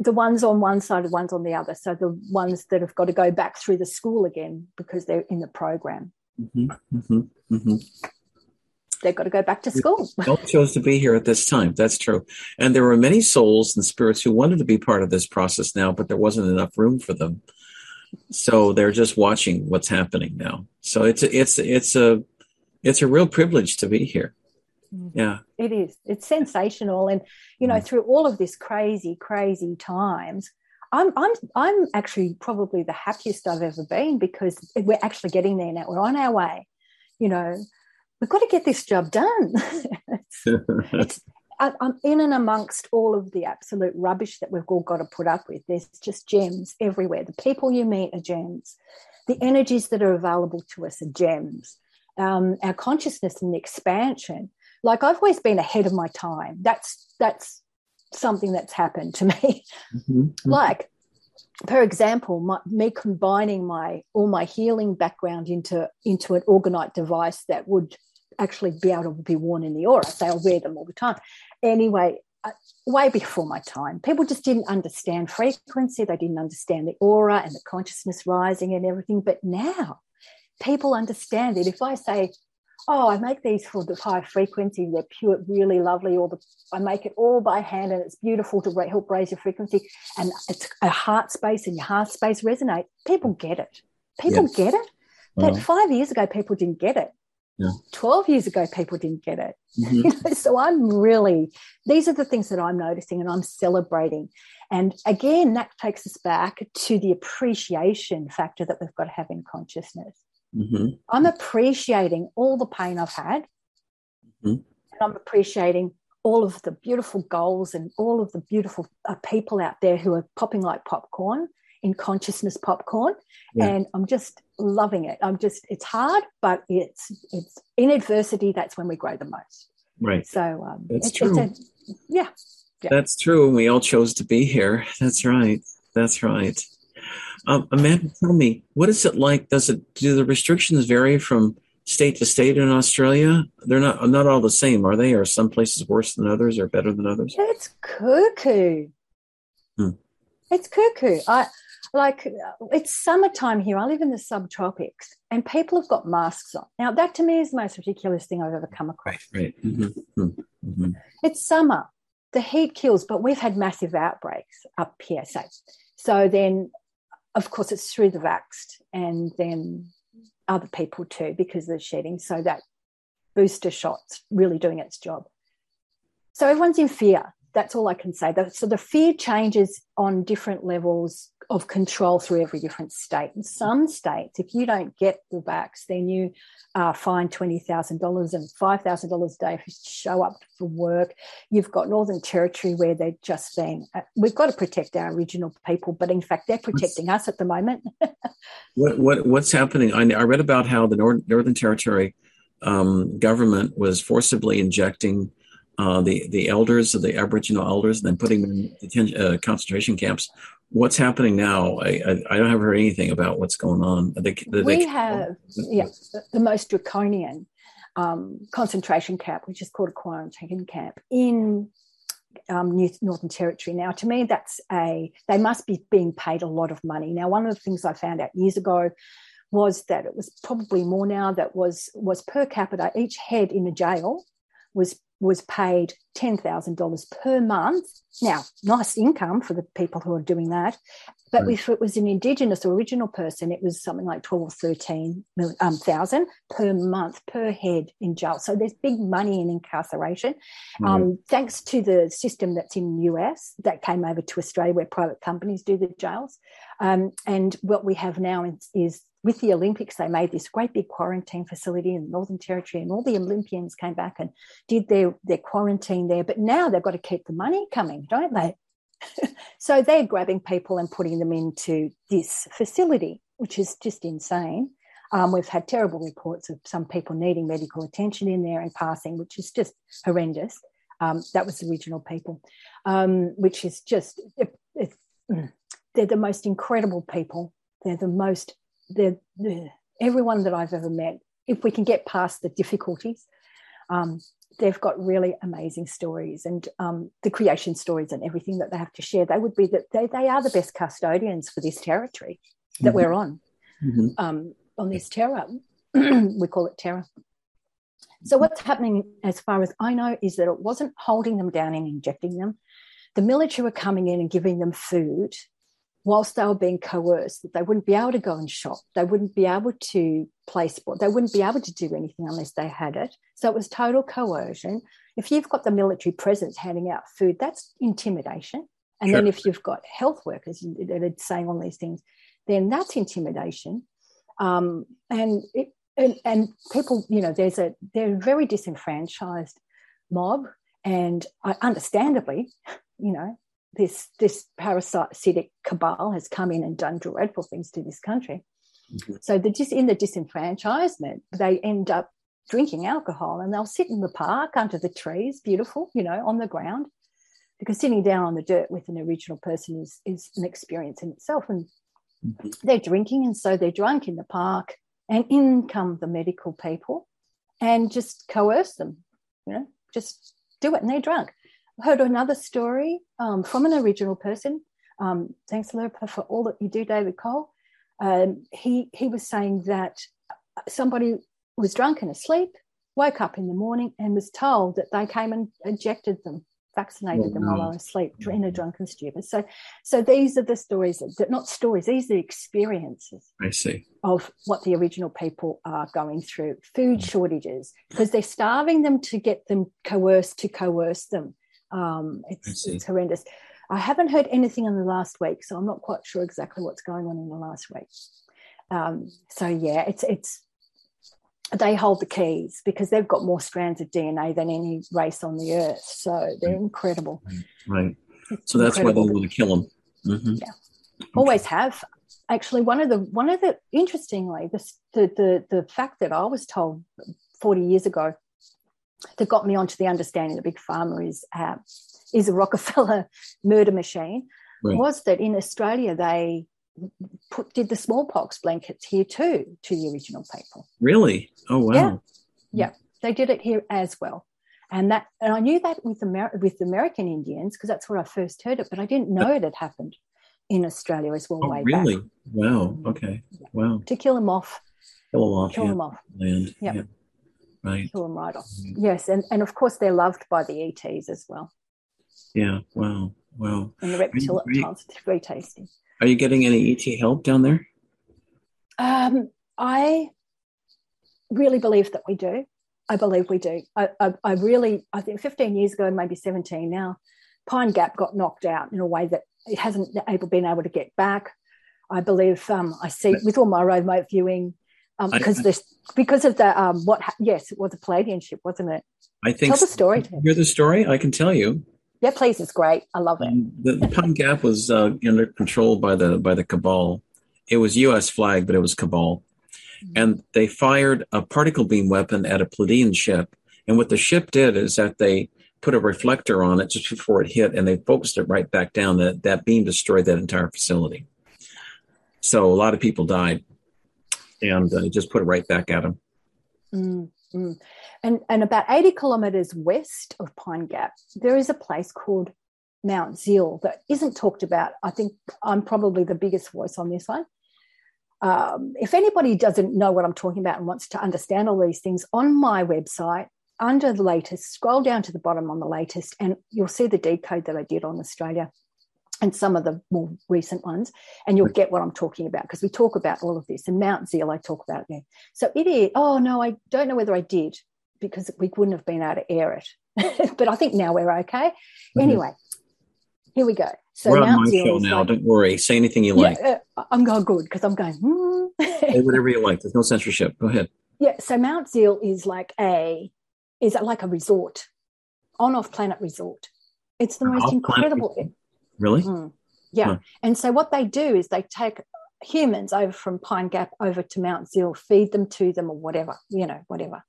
The ones on one side, the ones on the other. So the ones that have got to go back through the school again because they're in the program. Mm-hmm, mm-hmm, mm-hmm. They've got to go back to school. All chose to be here at this time. That's true. And there were many souls and spirits who wanted to be part of this process now, but there wasn't enough room for them so they're just watching what's happening now. So it's a, it's it's a it's a real privilege to be here. Yeah, it is. It's sensational, and you know, mm. through all of this crazy, crazy times, I'm I'm I'm actually probably the happiest I've ever been because we're actually getting there now. We're on our way. You know, we've got to get this job done. it's, it's, I'm in and amongst all of the absolute rubbish that we've all got to put up with. There's just gems everywhere. The people you meet are gems. The energies that are available to us are gems. Um, our consciousness and the expansion. Like I've always been ahead of my time. That's that's something that's happened to me. Mm-hmm. mm-hmm. Like, for example, my, me combining my all my healing background into into an orgonite device that would actually be able to be worn in the aura. So I'll wear them all the time anyway, uh, way before my time, people just didn't understand frequency. They didn't understand the aura and the consciousness rising and everything. But now people understand it. If I say, oh, I make these for the high frequency, they're pure, really lovely, or the, I make it all by hand and it's beautiful to help raise your frequency and it's a heart space and your heart space resonate. People get it. People yes. get it. But five years ago, people didn't get it. Yeah. 12 years ago, people didn't get it. Mm-hmm. You know, so I'm really, these are the things that I'm noticing and I'm celebrating. And again, that takes us back to the appreciation factor that we've got to have in consciousness. Mm-hmm. I'm appreciating all the pain I've had. Mm-hmm. And I'm appreciating all of the beautiful goals and all of the beautiful uh, people out there who are popping like popcorn in consciousness popcorn. Yeah. and i'm just loving it. I'm just it's hard but it's it's in adversity that's when we grow the most. Right. So um that's it's, true. it's a, yeah, yeah. That's true and we all chose to be here. That's right. That's right um, amanda tell me what is it like does it do the restrictions vary from state to state in Australia? They're not not all the same, are they? Are some places worse than others or better than others? It's cuckoo. Hmm. It's cuckoo. I like it's summertime here. I live in the subtropics, and people have got masks on. Now, that to me is the most ridiculous thing I've ever come across. Right, right. Mm-hmm. Mm-hmm. It's summer. The heat kills, but we've had massive outbreaks up here. So, so then, of course, it's through the vaxxed, and then other people too because of the shedding. So that booster shot's really doing its job. So everyone's in fear. That's all I can say. So the fear changes on different levels of control through every different state. In some states, if you don't get the vax, then you are fined $20,000 and $5,000 a day if you show up for work. You've got Northern Territory where they're just saying, uh, we've got to protect our original people, but in fact, they're protecting what's, us at the moment. what, what, what's happening? I, I read about how the Northern Territory um, government was forcibly injecting uh, the the elders of the Aboriginal elders, and then putting them in detention, uh, concentration camps. What's happening now? I, I, I, don't have heard anything about what's going on. They, they, we have yeah the most draconian um, concentration camp, which is called a quarantine camp in um, New, Northern Territory. Now, to me, that's a they must be being paid a lot of money. Now, one of the things I found out years ago was that it was probably more now that was was per capita each head in a jail was was paid $10,000 per month. Now, nice income for the people who are doing that. But right. if it was an Indigenous or original person, it was something like 12 or 13 um, thousand per month per head in jail. So there's big money in incarceration. Mm-hmm. Um, thanks to the system that's in the US that came over to Australia where private companies do the jails. Um, and what we have now is, is with the Olympics, they made this great big quarantine facility in the Northern Territory, and all the Olympians came back and did their, their quarantine there. But now they've got to keep the money coming, don't they? so they're grabbing people and putting them into this facility, which is just insane. Um, we've had terrible reports of some people needing medical attention in there and passing, which is just horrendous. Um, that was the original people, um, which is just, it, it, they're the most incredible people. They're the most they're, they're, everyone that I've ever met, if we can get past the difficulties, um, they've got really amazing stories and um, the creation stories and everything that they have to share. They would be that they, they are the best custodians for this territory that mm-hmm. we're on. Mm-hmm. Um, on this terror, we call it terror. So what's happening, as far as I know, is that it wasn't holding them down and injecting them. The military were coming in and giving them food whilst they were being coerced, that they wouldn't be able to go and shop, they wouldn't be able to play sport, they wouldn't be able to do anything unless they had it. So it was total coercion. If you've got the military presence handing out food, that's intimidation. And sure. then if you've got health workers that are saying all these things, then that's intimidation. Um, and, it, and and people, you know, there's a they're a very disenfranchised mob, and I, understandably, you know, this this parasitic cabal has come in and done dreadful things to this country. Mm-hmm. So the just in the disenfranchisement, they end up drinking alcohol and they'll sit in the park under the trees, beautiful, you know, on the ground. Because sitting down on the dirt with an original person is is an experience in itself. And mm-hmm. they're drinking, and so they're drunk in the park, and in come the medical people and just coerce them, you know, just do it, and they're drunk heard another story um, from an original person. Um, thanks, Lerpa, for all that you do, David Cole. Um, he he was saying that somebody was drunk and asleep, woke up in the morning, and was told that they came and ejected them, vaccinated oh, them no. while they were asleep in a drunken stupor. So, so these are the stories that not stories; these are the experiences. I see of what the original people are going through. Food mm. shortages because they're starving them to get them coerced to coerce them. Um, it's, it's horrendous. I haven't heard anything in the last week, so I'm not quite sure exactly what's going on in the last week. Um, so yeah, it's it's they hold the keys because they've got more strands of DNA than any race on the earth. So they're incredible. Right. so that's incredible. why they want to kill them. Mm-hmm. Yeah. Always have. Actually, one of the one of the interestingly, the, the the the fact that I was told 40 years ago that got me onto the understanding that big pharma is uh, is a Rockefeller murder machine right. was that in Australia they put did the smallpox blankets here too to the original people. Really? Oh wow. Yeah, yeah, they did it here as well. And that, and I knew that with Amer- with American Indians because that's where I first heard it, but I didn't know it had happened in Australia as well. Oh, way really? back. Wow. Okay. Wow. to kill them off, Kill them off. kill yeah. them off, Land. Yeah. Yeah. Right. kill them right off. Mhm. Yes, and and of course they're loved by the ETs as well, Yeah. Wow. Wow. and the reptiles. It's very tasty. Are you getting any ET help down there? Um, I really believe that we do. I believe we do. I, I, I really, I think 15 years ago, maybe 17 now, Pine Gap got knocked out in a way that it hasn't able been able to get back. I believe um, I see with all my remote viewing um, I- because this because of the um, what ha- yes it was a Pleiadian ship wasn't it? I think. Tell the story. Tim. Hear the story? I can tell you. Yeah, please, it's great. I love it. Um, the, the Pine Gap was uh, under control by the by the cabal. It was U.S. flag, but it was cabal, and they fired a particle beam weapon at a Pleiadian ship. And what the ship did is that they put a reflector on it just before it hit, and they focused it right back down. That that beam destroyed that entire facility. So a lot of people died, and uh, just put it right back at them. Mm, mm. And and about 80 kilometers west of Pine Gap, there is a place called Mount Zeil that isn't talked about. I think I'm probably the biggest voice on this one. Um, if anybody doesn't know what I'm talking about and wants to understand all these things, on my website, under the latest, scroll down to the bottom on the latest, and you'll see the decode that I did on Australia and some of the more recent ones, and you'll get what I'm talking about because we talk about all of this. And Mount Zeil, I talk about there. So it is. Oh no, I don't know whether I did because we wouldn't have been able to air it. but I think now we're okay. Mhm. Anyway, here we go. So We're on Mount my Zeal show now. like- Don't worry. Say anything you like. yeah, uh, I'm going good because I'm going. hmm. Say whatever you like. There's no censorship. Go ahead. yeah. So Mount Zeil is like a is like a resort, on off planet resort. It's the most off-planet incredible. Really? Mm, yeah. Huh. And so what they do is they take humans over from Pine Gap over to Mount Zeil, feed them to them or whatever, you know, whatever.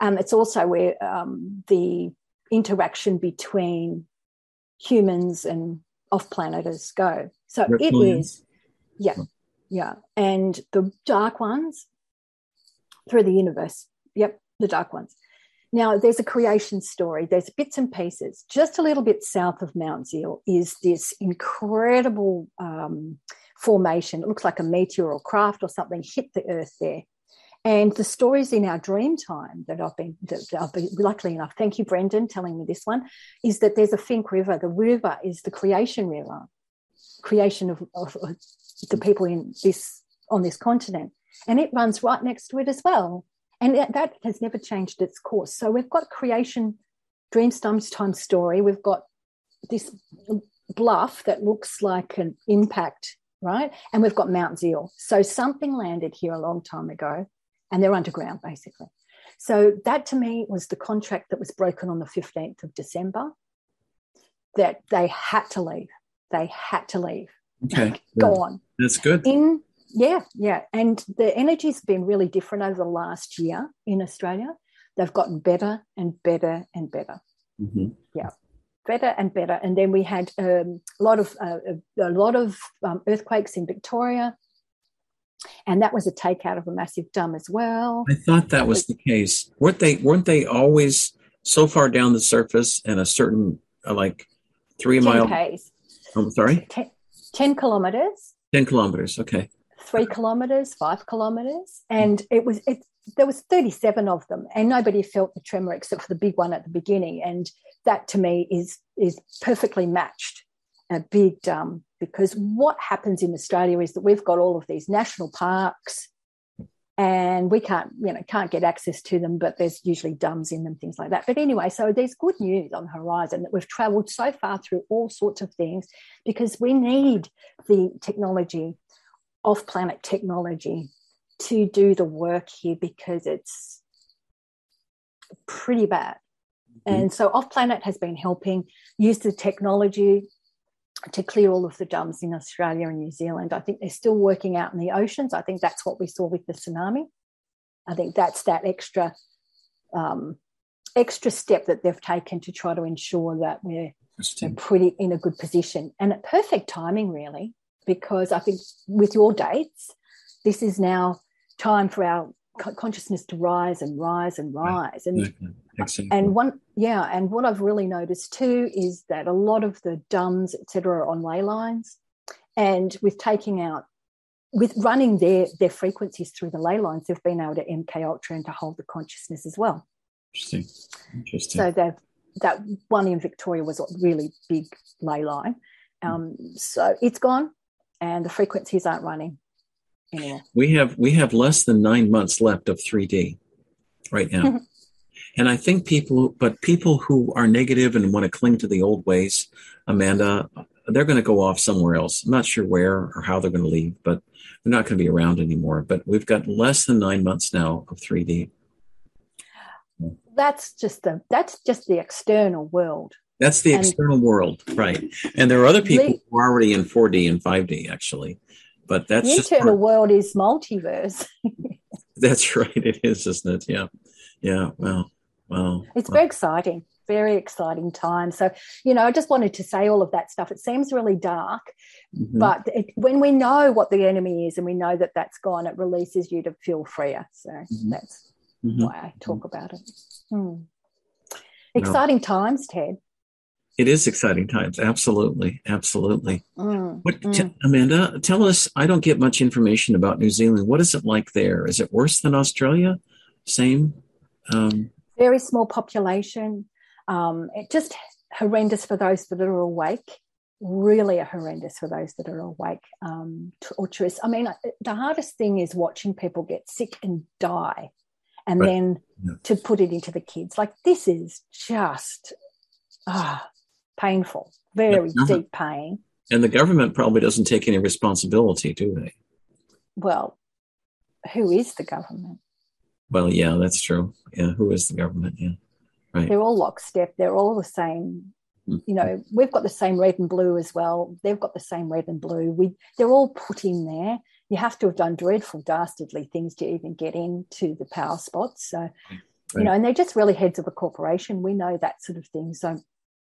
Um, it's also where um, the interaction between humans and off planeters go. So it is, yeah, yeah. And the dark ones through the universe. Yep, the dark ones. Now, there's a creation story. There's bits and pieces. Just a little bit south of Mount Zeil is this incredible um, formation. It looks like a meteor or craft or something hit the earth there. And the stories in our dream time that I've been, that I've been, luckily enough, thank you, Brendan, telling me this one, is that there's a Finke River. The river is the creation river, creation of, of, of the people in this on this continent, and it runs right next to it as well. And that, has never changed its course. So we've got creation, dreamstorms time story. We've got this bluff that looks like an impact, right? And we've got Mount Zeil. So something landed here a long time ago, and they're underground basically. So that to me was the contract that was broken on the 15th of December. That they had to leave. They had to leave. Okay. Go on That's good. in yeah yeah and the energy's been really different over the last year in australia they've gotten better and better and better hmm Yeah. better and better and then we had um, a lot of uh, a lot of um, earthquakes in victoria and that was a takeout of a massive dam as well I thought that was the case. Weren't they? Weren't they always so far down the surface and a certain uh, like three 10 mile? k's I'm sorry, 10, 10 kilometers ten kilometers. Okay. Three kilometers, five kilometers, mm. and it was it. There was thirty-seven of them, and nobody felt the tremor except for the big one at the beginning, and that to me is is perfectly matched a big dam because what happens in Australia is that we've got all of these national parks, and we can't you know can't get access to them, but there's usually dams in them, things like that. But anyway, so there's good news on the horizon that we've travelled so far through all sorts of things because we need the technology off planet technology to do the work here because it's pretty bad. Mhm. And so off planet has been helping use the technology to clear all of the dams in Australia and New Zealand. I think they're still working out in the oceans. I think that's what we saw with the tsunami. I think that's that extra um, extra step that they've taken to try to ensure that we're, we're pretty in a good position and at perfect timing, really because I think with your dates, this is now time for our consciousness to rise and rise and rise. And exactly. and one yeah and what i've really noticed too is that a lot of the DUMBs etc are on ley lines. And with taking out with running their their frequencies through the ley lines they've been able to mk ultra and to hold the consciousness as well. Interesting interesting. So that that one in victoria was a really big ley line. Um, so it's gone and the frequencies aren't running anymore. We have we have less than nine months left of 3D right now. and I think people, but people who are negative and want to cling to the old ways, Amanda, they're going to go off somewhere else. I'm not sure where or how they're going to leave, but they're not going to be around anymore. But we've got less than nine months now of 3D. That's just the that's just the external world. That's the and external world, right? And there are other people le- who are already in 4D and 5D, actually. But that's the eternal world is multiverse. that's right. It is, isn't it? Yeah. Yeah. Well, well. It's very exciting. Very exciting time. So, you know, I just wanted to say all of that stuff. It seems really dark, mm-hmm. but it, when we know what the enemy is and we know that that's gone, it releases you to feel freer. So mm-hmm. that's mm-hmm. why I talk mm-hmm. about it. Hmm. Exciting no. times, Ted. It is exciting times. Absolutely. Absolutely. Mm, what, mm. T- Amanda, tell us, I don't get much information about New Zealand. What is it like there? Is it worse than Australia? Same? Um, Very small population. Um, it just horrendous for those that are awake. Really horrendous for those that are awake. Um, torturous. I mean, the hardest thing is watching people get sick and die and right. then yeah. to put it into the kids. Like this is just ah, painful, very deep pain. And the government probably doesn't take any responsibility, do they? Well, who is the government? Well, yeah, that's true. Yeah, who is the government? Yeah, right. They're all lockstep. They're all the same. Mm-hmm. You know, we've got the same red and blue as well. They've got the same red and blue. We they're all put in there. You have to have done dreadful, dastardly things to even get into the power spots. So, right. you know, and they're just really heads of a corporation. We know that sort of thing. So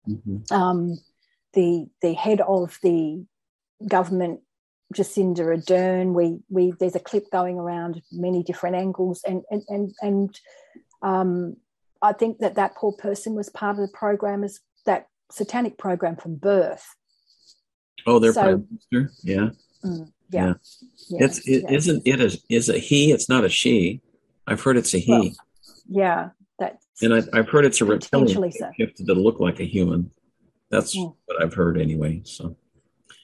Mm-hmm. Um, the the head of the government, Jacinda Ardern, we we there's a clip going around many different angles, and and and, and um, I think that that poor person was part of the program as that satanic program from birth. Oh, they're so, prime minister. Yeah. Mm, yeah. yeah. yeah. It's it yeah. isn't it a is a he? It's not a she. I've heard it's a he. Well, yeah, and I, have heard it's a reptilian so. gifted to look like a human. That's mm. what I've heard anyway. So,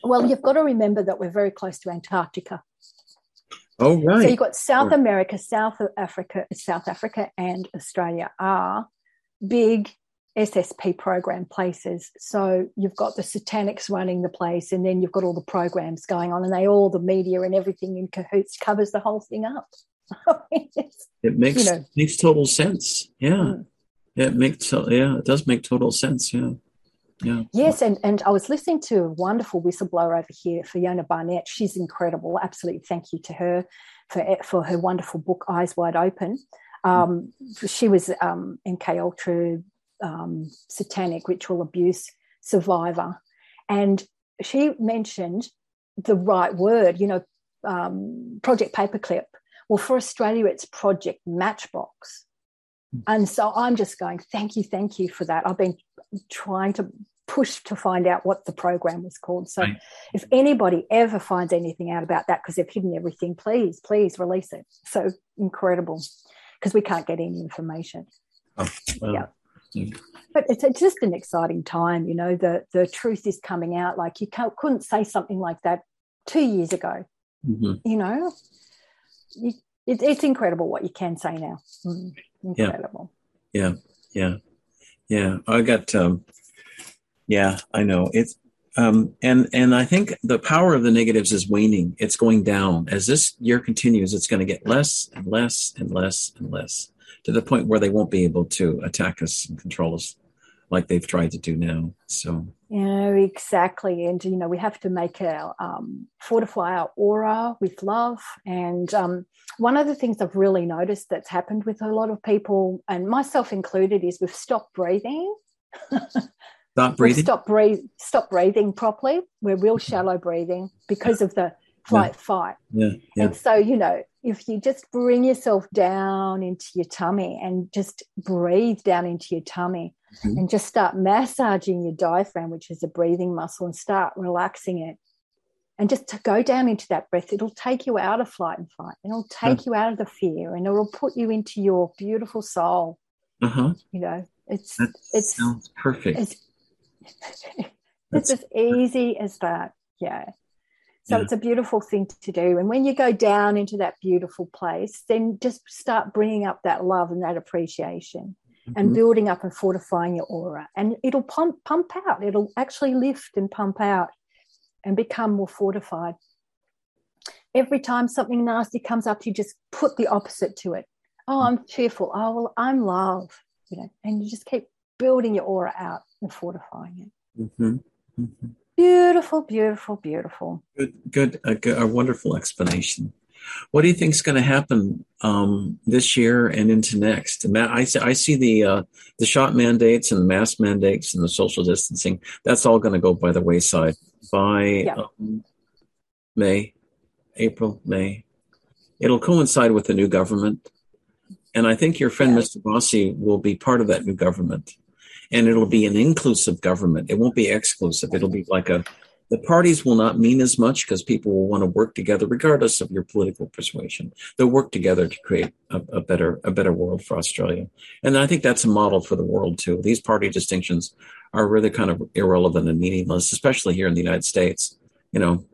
well, you've got to remember that we're very close to Antarctica. Oh right. So you've got South America, South Africa, South Africa, and Australia are big SSP program places. So you've got the satanics running the place, and then you've got all the programs going on, and they all the media and everything in cahoots covers the whole thing up. it makes you know. makes total sense. Yeah, mm. it makes yeah, it does make total sense. Yeah. Yeah. Yes, and, and I was listening to a wonderful whistleblower over here, Fiona Barnett. She's incredible. Absolutely, thank you to her for for her wonderful book, Eyes Wide Open. Um, she was um, MK Ultra um, satanic ritual abuse survivor, and she mentioned the right word. You know, um, Project Paperclip well, for Australia, it's Project Matchbox. Hmm. And so I'm just going, thank you, thank you for that. I've been trying to push to find out what the program was called. So right. if anybody ever finds anything out about that, because they've hidden everything, please, please release it. So incredible, because we can't get any information. Oh, well, yeah. yeah. But it's, it's, just an exciting time, you know. The the truth is coming out. Like you couldn't say something like that two years ago. Mm-hmm. You know, you, it, it's incredible what you can say now. Mm, incredible. Yeah. Yeah. Yeah. I got, um, yeah, I know it's, um, and, and I think the power of the negatives is waning. It's going down as this year continues. It's going to get less and less and less and less to the point where they won't be able to attack us and control us like they've tried to do now. So yeah, exactly. And you know, we have to make our um, fortify our aura with love. And um, one of the things I've really noticed that's happened with a lot of people, and myself included, is we've stopped breathing. Stop breathing. Stop breathe. Stop breathing properly. We're real shallow breathing because of the flight yeah. fight. Yeah, yeah. And so you know, if you just bring yourself down into your tummy and just breathe down into your tummy, mm-hmm. and just start massaging your diaphragm, which is a breathing muscle, and start relaxing it. And just to go down into that breath, it'll take you out of flight and fight. And it'll take you out of the fear, and it'll put you into your beautiful soul. Uh-huh. You know, it's that it's sounds perfect. It's, it's as easy as that. Yeah. So yeah. it's a beautiful thing to do. And when you go down into that beautiful place, then just start bringing up that love and that appreciation mm-hmm. and building up and fortifying your aura. And it'll pump, pump out. It'll actually lift and pump out and become more fortified. Every time something nasty comes up, you just put the opposite to it. Oh, I'm fearful. Oh, well, I'm love. You know, and you just keep building your aura out and fortifying it. Mm-hmm. Mm-hmm. Beautiful, beautiful, beautiful. Good, good, a, good, a wonderful explanation. What do you think is going to happen um, this year and into next? I see, I see the uh, the shot mandates and the mask mandates and the social distancing. That's all going to go by the wayside by yeah. um, May, April, May. It'll coincide with the new government, and I think your friend yeah. Mr. Bosi will be part of that new government and it'll be an inclusive government. It won't be exclusive. It'll be like a the parties will not mean as much because people will want to work together regardless of your political persuasion. They'll work together to create a, a, better a better world for Australia. And I think that's a model for the world too. These party distinctions are really kind of irrelevant and meaningless, especially here in the United States. You know,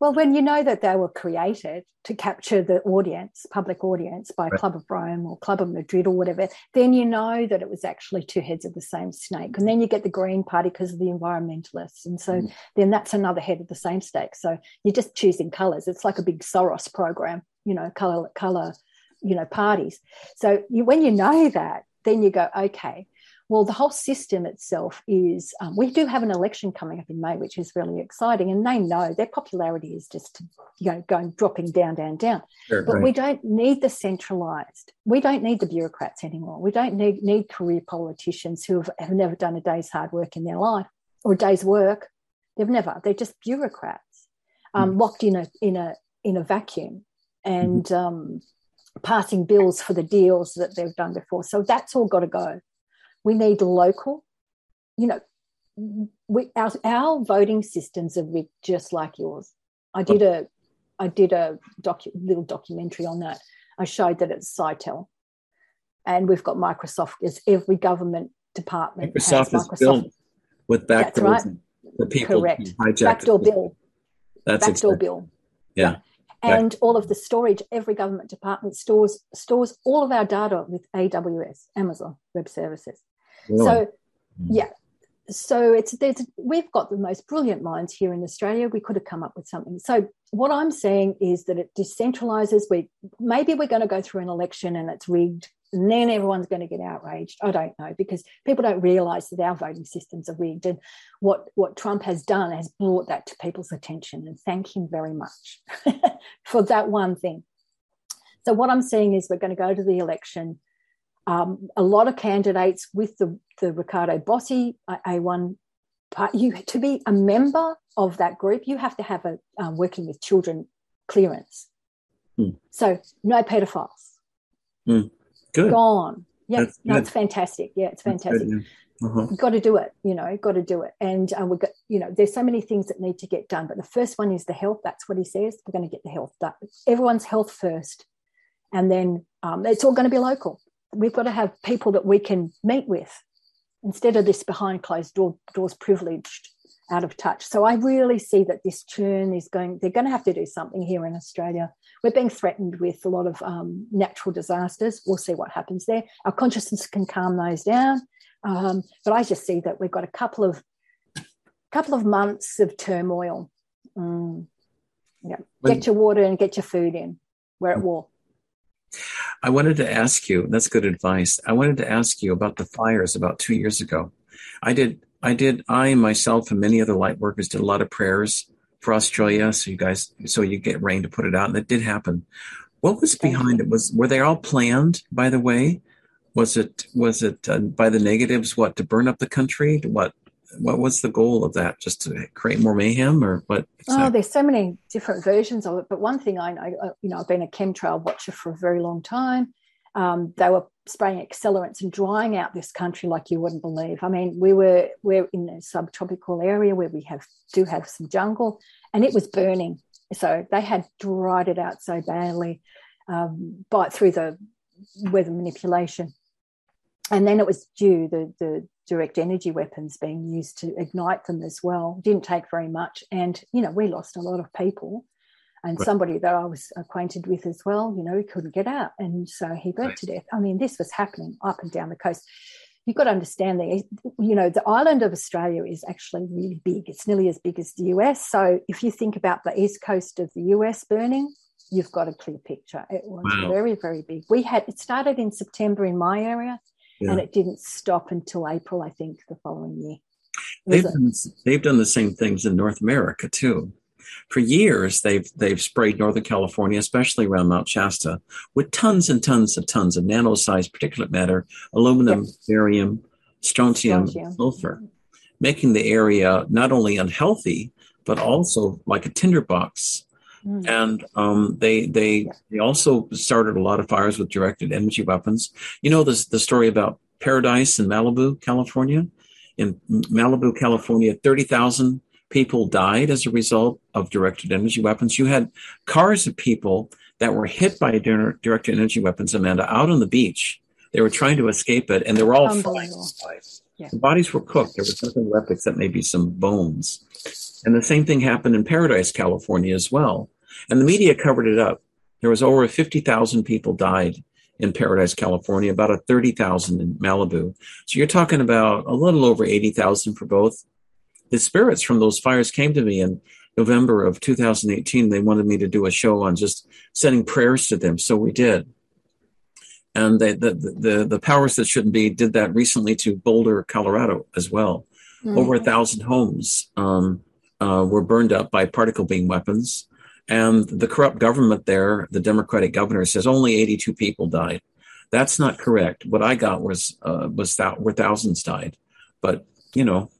well, when you know that they were created to capture the audience, public audience, by right. Club of Rome or Club of Madrid or whatever, then you know that it was actually two heads of the same snake. And then you get the Green Party because of the environmentalists. And so mm. then that's another head of the same snake. So you're just choosing colours. It's like a big Soros program, you know, colour, colour, you know, parties. So you, when you know that, then you go, okay, well, the whole system itself is, um, we do have an election coming up in May, which is really exciting. And they know their popularity is just, you know, going, dropping down, down, down. Sure, but right. we don't need the centralized. We don't need the bureaucrats anymore. We don't need, need career politicians who have, have never done a day's hard work in their life or a day's work. They've never, they're just bureaucrats um, mm. locked in a, in a, in a vacuum and mm. um, passing bills for the deals that they've done before. So that's all got to go. We need local, you know, we, our, our voting systems are rigged just like yours. I did a I did a docu- little documentary on that. I showed that it's Scytl, and we've got Microsoft as every government department. Microsoft, Microsoft. is built with backdoors. Right. The people Correct. Backdoor bill. That's backdoor exactly. bill. Yeah. And all of the storage, every government department stores stores all of our data with AWS, Amazon Web Services. Really? So, yeah. So it's there's we've got the most brilliant minds here in Australia. We could have come up with something. So what I'm saying is that it decentralizes. We maybe we're going to go through an election and it's rigged, and then everyone's going to get outraged. I don't know because people don't realise that our voting systems are rigged, and what what Trump has done has brought that to people's attention. And thank him very much for that one thing. So what I'm saying is we're going to go to the election um, a lot of candidates with the, the Riccardo Bosi A1 part, you to be a member of that group, you have to have a um, working with children clearance. Hmm. So no pedophiles. Hmm. Good. Gone. Yeah, that's no, good. it's fantastic. Yeah, it's fantastic. Good, yeah. uh-huh. Got to do it, you know, got to do it. And uh, we've got, you know, there's so many things that need to get done. But the first one is the health. That's what he says. We're going to get the health done. Everyone's health first. And then um, it's all going to be local we've got to have people that we can meet with instead of this behind closed door, doors privileged out of touch. So I really see that this churn is going, they're going to have to do something here in Australia. We're being threatened with a lot of um, natural disasters. We'll see what happens there. Our consciousness can calm those down. Um, but I just see that we've got a couple of couple of months of turmoil. Mm. Yeah. Get your water and get your food in. We're at war. I wanted to ask you, that's good advice. I wanted to ask you about the fires about two years ago. I did, I did, I myself and many other light workers did a lot of prayers for Australia. So you guys, so you get rain to put it out. And it did happen. What was behind it? Was, were they all planned, by the way? Was it, was it uh, by the negatives? What, to burn up the country? To what? What was the goal of that? Just to create more mayhem, or what? Exactly? Oh, there's so many different versions of it. But one thing I know, you know, I've been a chemtrail watcher for a very long time. Um, they were spraying accelerants and drying out this country like you wouldn't believe. I mean, we were we're in a subtropical area where we have do have some jungle, and it was burning. So they had dried it out so badly, um, by through the weather manipulation, and then it was due the the direct energy weapons being used to ignite them as well. Didn't take very much, and you know we lost a lot of people and right. somebody that I was acquainted with as well, you know, he couldn't get out. And so he burnt right. to death. I mean, this was happening up and down the coast. You've got to understand that, you know, the island of Australia is actually really big. It's nearly as big as the US. So if you think about the east coast of the US burning, you've got a clear picture. It was wow. very, very big. We had, it started in September in my area yeah. and it didn't stop until April, I think, the following year. They've done, they've done the same things in North America too for years they've they've sprayed Northern California, especially around Mount Shasta, with tons and tons and tons of nano-sized particulate matter, aluminum, yes. barium, strontium, strontium, sulfur, making the area not only unhealthy but also like a tinderbox. Mm. And um, they they yeah. they also started a lot of fires with directed energy weapons. You know this the story about Paradise in Malibu, California. In Malibu, California, thirty thousand people died as a result of directed energy weapons. You had cars of people that were hit by directed energy weapons, Amanda, out on the beach. They were trying to escape it, and they were all flying. Yeah. The bodies were cooked. There was nothing left except maybe some bones. And the same thing happened in Paradise, California, as well. And the media covered it up. There was over 50,000 people died in Paradise, California, about a 30,000 in Malibu. So you're talking about a little over 80,000 for both the spirits from those fires came to me in November of 2018. They wanted me to do a show on just sending prayers to them. So we did. And they, the, the, the powers that shouldn't be did that recently to Boulder, Colorado as well. Mm-hmm. Over a thousand homes um, uh, were burned up by particle beam weapons. And the corrupt government there, the Democratic governor says only 82 people died. That's not correct. What I got was uh, was that where thousands died. But you know,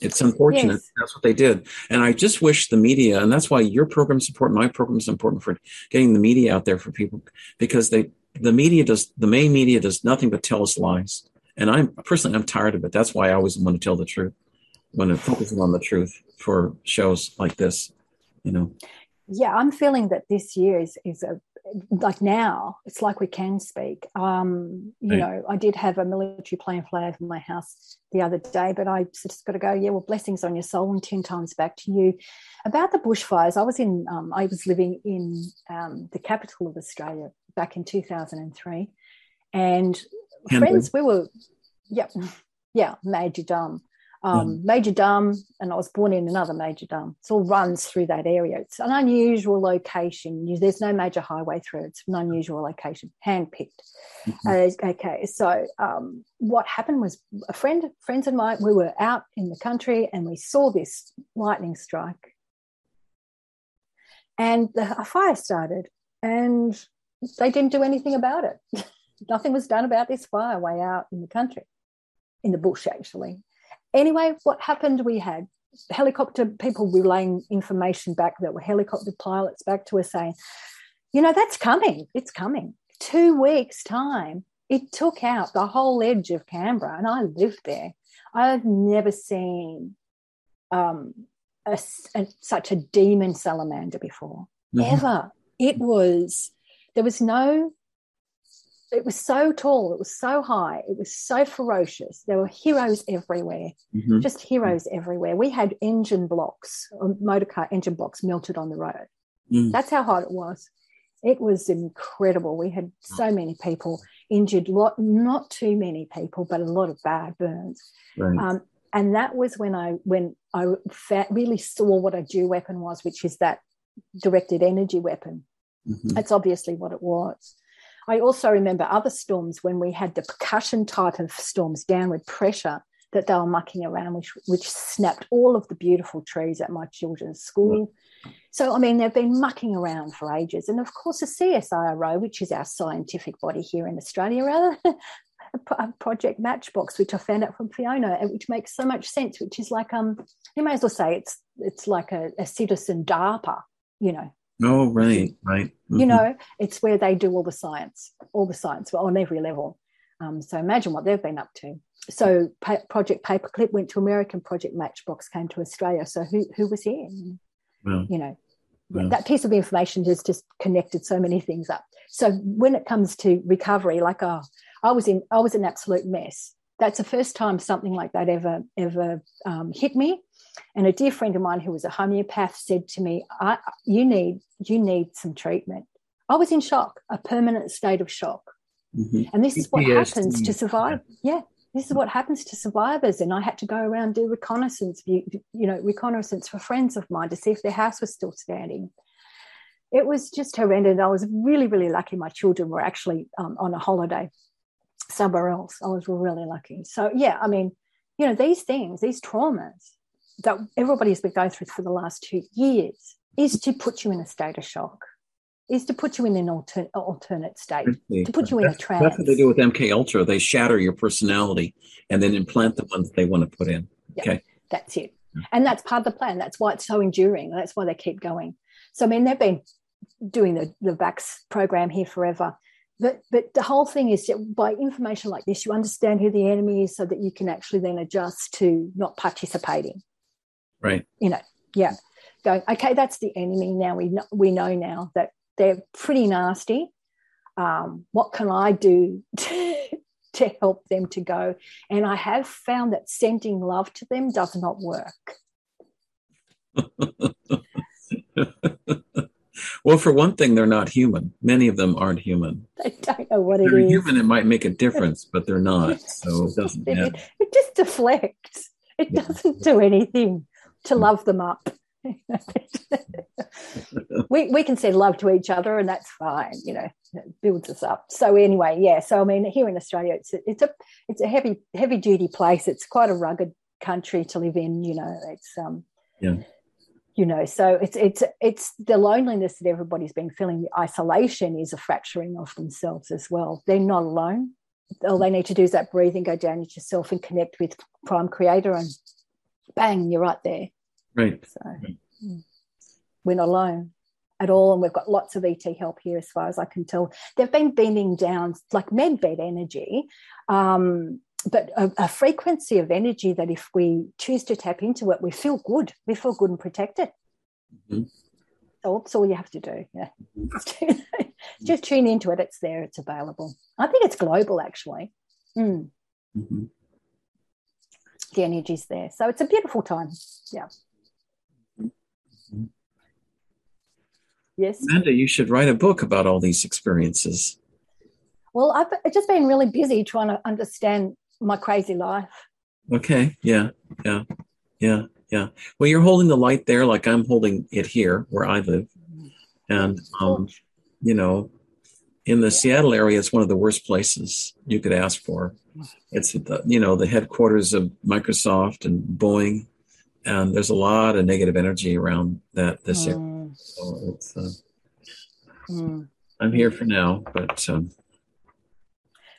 it's unfortunate. Yes. That's what they did. And I just wish the media, and that's why your program is important, my program is important for getting the media out there for people because they, the media does, the main media does nothing but tell us lies. And I'm personally, I'm tired of it. That's why I always want to tell the truth when focusing on the truth for shows like this, you know. Yeah, I'm feeling that this year is, is a like now it's like we can speak um you right. know i did have a military plane fly over my house the other day but i just got to go yeah well blessings on your soul and 10 times back to you about the bushfires i was in um, i was living in um, the capital of australia back in 2003 and friends we were yep yeah yeah major dam um, mm. Major Dam, and I was born in another major dam. It all runs through that area. It's an unusual location. There's no major highway through. It's an unusual location, handpicked. Mm-hmm. Uh, okay, so um, what happened was a friend, friends of mine, we were out in the country and we saw this lightning strike, and the, a fire started, and they didn't do anything about it. Nothing was done about this fire way out in the country, in the bush actually anyway, what happened? We had helicopter people relaying information back that were helicopter pilots back to us saying, you know, that's coming. It's coming. Two weeks' time, it took out the whole edge of Canberra, and I lived there. I've never seen um, a, a, such a demon salamander before, mm-hmm. ever. It was, there was no it was so tall, it was so high, it was so ferocious. There were heroes everywhere, mm-hmm. just heroes everywhere. We had engine blocks, um, motor car engine blocks melted on the road. Mm. That's how hot it was. It was incredible. We had so many people injured, lot not too many people, but a lot of bad burns. Right. Um, and that was when I when I really saw what a DEW weapon was, which is that directed energy weapon. Mm-hmm. That's obviously what it was. I also remember other storms when we had the percussion type of storms, downward pressure that they were mucking around, which which snapped all of the beautiful trees at my children's school. So I mean, they've been mucking around for ages, and of course, the CSIRO, which is our scientific body here in Australia, rather a, project Matchbox, which I found out from Fiona, which makes so much sense. Which is like um, you may as well say it's it's like a, a citizen DARPA, you know. Oh right, right. Mm-hmm. You know, it's where they do all the science, all the science on every level. Um, so imagine what they've been up to. So pa- Project Paperclip went to American. Project Matchbox came to Australia. So who who was here? Well, you know, well. that piece of information has just connected so many things up. So when it comes to recovery, like oh, I was in I was an absolute mess. That's the first time something like that ever ever um, hit me. And a dear friend of mine who was a homeopath said to me, "You need you need some treatment." I was in shock, a permanent state of shock. Mm-hmm. And this is what happens to survive. Yeah, this is what happens to survivors. And I had to go around do reconnaissance, you, you know, reconnaissance for friends of mine to see if their house was still standing. It was just horrendous. I was really, really lucky. My children were actually um, on a holiday somewhere else. I was really lucky. So yeah, I mean, you know, these things, these traumas that everybody's been going through for the last two years is to put you in a state of shock is to put you in an alter- alternate state, to put you in a trance. That's what they do with MK Ultra. They shatter your personality and then implant the ones they want to put in. Okay, that's it, and that's part of the plan. That's why it's so enduring. That's why they keep going. So I mean, they've been doing the the Vax program here forever. But, but the whole thing is that by information like this, you understand who the enemy is so that you can actually then adjust to not participating. Right. You know, yeah. Going, okay, that's the enemy. Now we know, we know now that they're pretty nasty. Um, what can I do to, to help them to go? And I have found that sending love to them does not work. well, for one thing, they're not human. Many of them aren't human. I don't know what if they're it is. human, it might make a difference, but they're not. So it doesn't it, it just deflects. It yeah. doesn't do anything to love them up. we we can say love to each other, and that's fine. You know, it builds us up. So anyway, yeah. So I mean, here in Australia, it's a, it's a it's a heavy heavy duty place. It's quite a rugged country to live in. You know, it's um yeah. You know, so it's it's it's the loneliness that everybody's been feeling. The isolation is a fracturing of themselves as well. They're not alone. All they need to do is that breathing, go down into yourself, and connect with Prime Creator, and bang, you're right there Right. So right. we're not alone at all. And we've got lots of ET help here, as far as I can tell. They've been beaming down like med bed energy, um, but a, a, frequency of energy that if we choose to tap into it, we feel good. We feel good and protected. Mm-hmm. So that's all you have to do. Yeah. Mm-hmm. Just tune into it. It's there. It's available. I think it's global, actually. Mm. Mm-hmm. The energy's there. So it's a beautiful time. Yeah. Yes. Amanda, you should write a book about all these experiences. Well, I've just been really busy trying to understand my crazy life. Okay. Yeah. Yeah. Yeah. Yeah. Well, you're holding the light there like I'm holding it here where I live. And, um, you know, in the yeah. Seattle area, it's one of the worst places you could ask for. It's, the, you know, the headquarters of Microsoft and Boeing. And there's a lot of negative energy around that this mm. area so it's, uh, mm. I'm here for now, but. Um,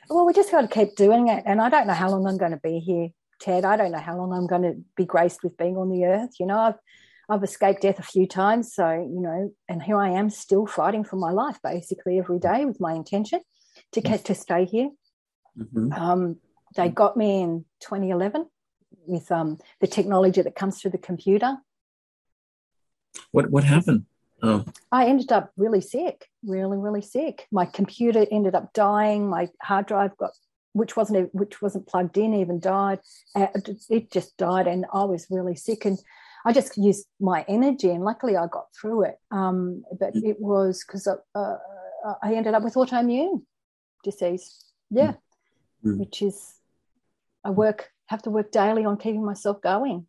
well, we just got to keep doing it. And I don't know how long I'm going to be here, Ted. I don't know how long I'm going to be graced with being on the earth. You know, I've, I've escaped death a few times. So, you know, and here I am still fighting for my life basically every day with my intention to get to stay here. Mm-hmm. Um, they got me in 2011 with um, the technology that comes through the computer. What what happened? Oh. I ended up really sick, really, really sick. My computer ended up dying. My hard drive got, which wasn't which wasn't plugged in, even died. It just died, and I was really sick. And I just used my energy, and luckily I got through it. Um, but mm. it was because uh, I ended up with autoimmune disease. Yeah, mm. which is I work have to work daily on keeping myself going.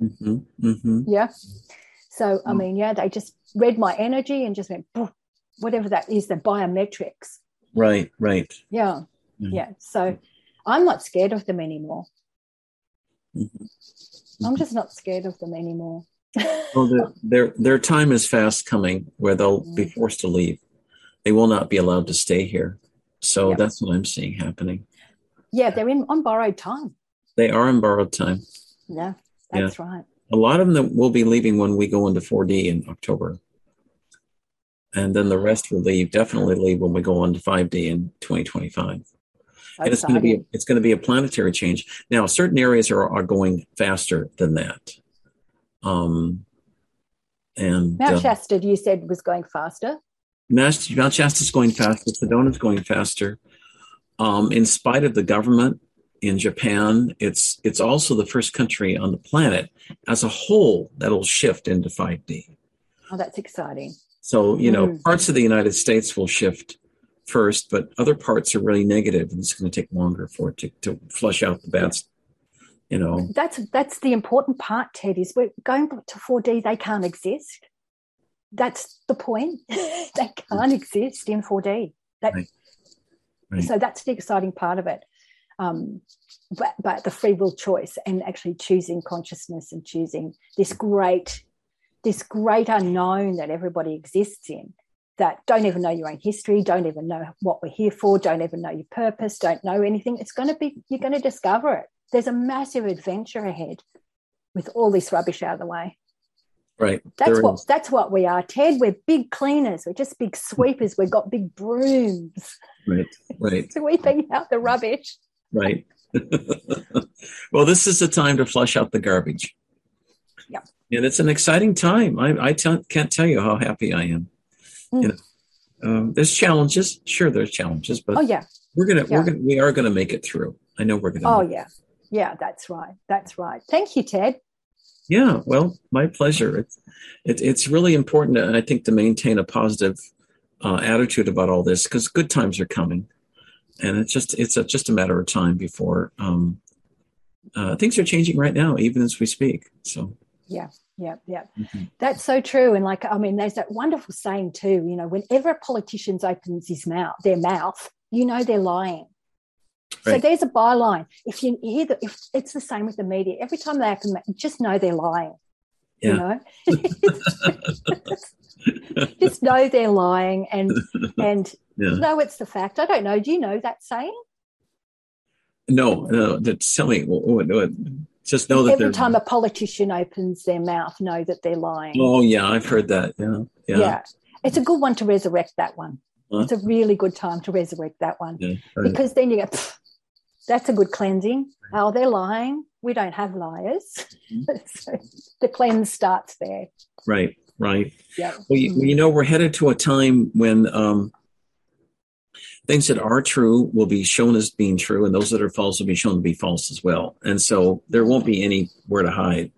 Mm-hmm. Mm-hmm. Yeah. So, I mm. mean, yeah, they just read my energy and just went, whatever that is, the biometrics. Right, right. Yeah, mm-hmm. yeah. So I'm not scared of them anymore. Mm-hmm. I'm just not scared of them anymore. well, their, their, their time is fast coming where they'll mm-hmm. be forced to leave. They will not be allowed to stay here. So yep. that's what I'm seeing happening. Yeah, they're in on borrowed time. They are in borrowed time. Yeah, that's yeah. right. A lot of them will be leaving when we go into 4D in October. And then the rest will leave, definitely leave when we go on to 5D in 2025. and it's going to be it's going to be a planetary change. Now, certain areas are, are going faster than that. Um, and Mount uh, Shasta, you said was going faster. Mount Shasta is going faster. Sedona is going faster. Um, in spite of the government in Japan, it's it's also the first country on the planet as a whole that'll shift into 5D. Oh, that's exciting. So, you know, mm. parts of the United States will shift first, but other parts are really negative and it's going to take longer for it to, to flush out the bad you know. That's that's the important part, Ted, is we're going to 4D, they can't exist. That's the point. they can't exist in 4D. That, right. Right. So that's the exciting part of it. Um, but, but the free will choice and actually choosing consciousness and choosing this great this great unknown that everybody exists in that don't even know your own history, don't even know what we're here for, don't even know your purpose, don't know anything. It's going to be, you're going to discover it. There's a massive adventure ahead with all this rubbish out of the way. Right. That's what is. that's what we are, Ted. We're big cleaners. We're just big sweepers. We've got big brooms. Right. Right. Sweeping out the rubbish. Right. well, this is the time to flush out the garbage Yeah. and it's an exciting time. I, I t- can't tell you how happy I am. Mm. You know, um, there's challenges, sure, there's challenges, but oh yeah, we're gonna yeah. we're gonna we are gonna make it through. I know we're gonna. Oh yeah, yeah, that's right, that's right. Thank you, Ted. Yeah, well, my pleasure. It's it, it's really important, I think, to maintain a positive uh, attitude about all this because good times are coming, and it's just it's a, just a matter of time before um, uh, things are changing right now, even as we speak. So yeah yeah yeah mm-hmm. that's so true and like i mean there's that wonderful saying too you know whenever a politician opens his mouth their mouth you know they're lying right. so there's a byline if you hear that if it's the same with the media every time they open just know they're lying yeah. you know just know they're lying and and yeah. know it's the fact i don't know do you know that saying no no that's silly just know that every time a politician opens their mouth, know that they're lying. Oh yeah, I've heard that. Yeah, yeah. yeah. It's a good one to resurrect that one. Huh? It's a really good time to resurrect that one yeah, because then you go, that's a good cleansing. Oh, they're lying. We don't have liars. Mm-hmm. so the cleanse starts there. Right, right. Yeah. Well, you, you know, we're headed to a time when um, things that are true will be shown as being true, and those that are false will be shown to be false as well. And so there won't be anywhere to hide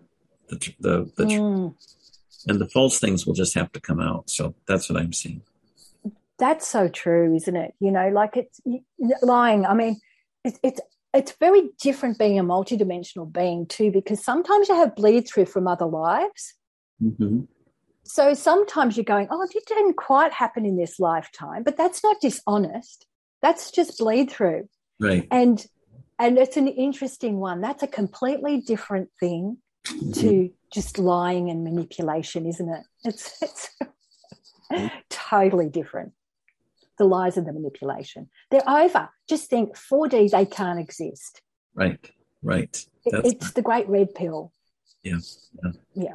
the the, the mm. and the false things will just have to come out. So that's what I'm seeing. That's so true, isn't it? You know, like it's lying. I mean, it's it's it's very different being a multidimensional being too, because sometimes you have bleed through from other lives. Mm-hmm. So sometimes you're going, oh, it didn't quite happen in this lifetime, but that's not dishonest. That's just bleed through. Right. And and it's an interesting one. That's a completely different thing mm-hmm. to just lying and manipulation, isn't it? It's it's totally different. The lies and the manipulation. They're over. Just think 4D, they can't exist. Right. Right. That's it's the great red pill. Yeah. yeah. yeah.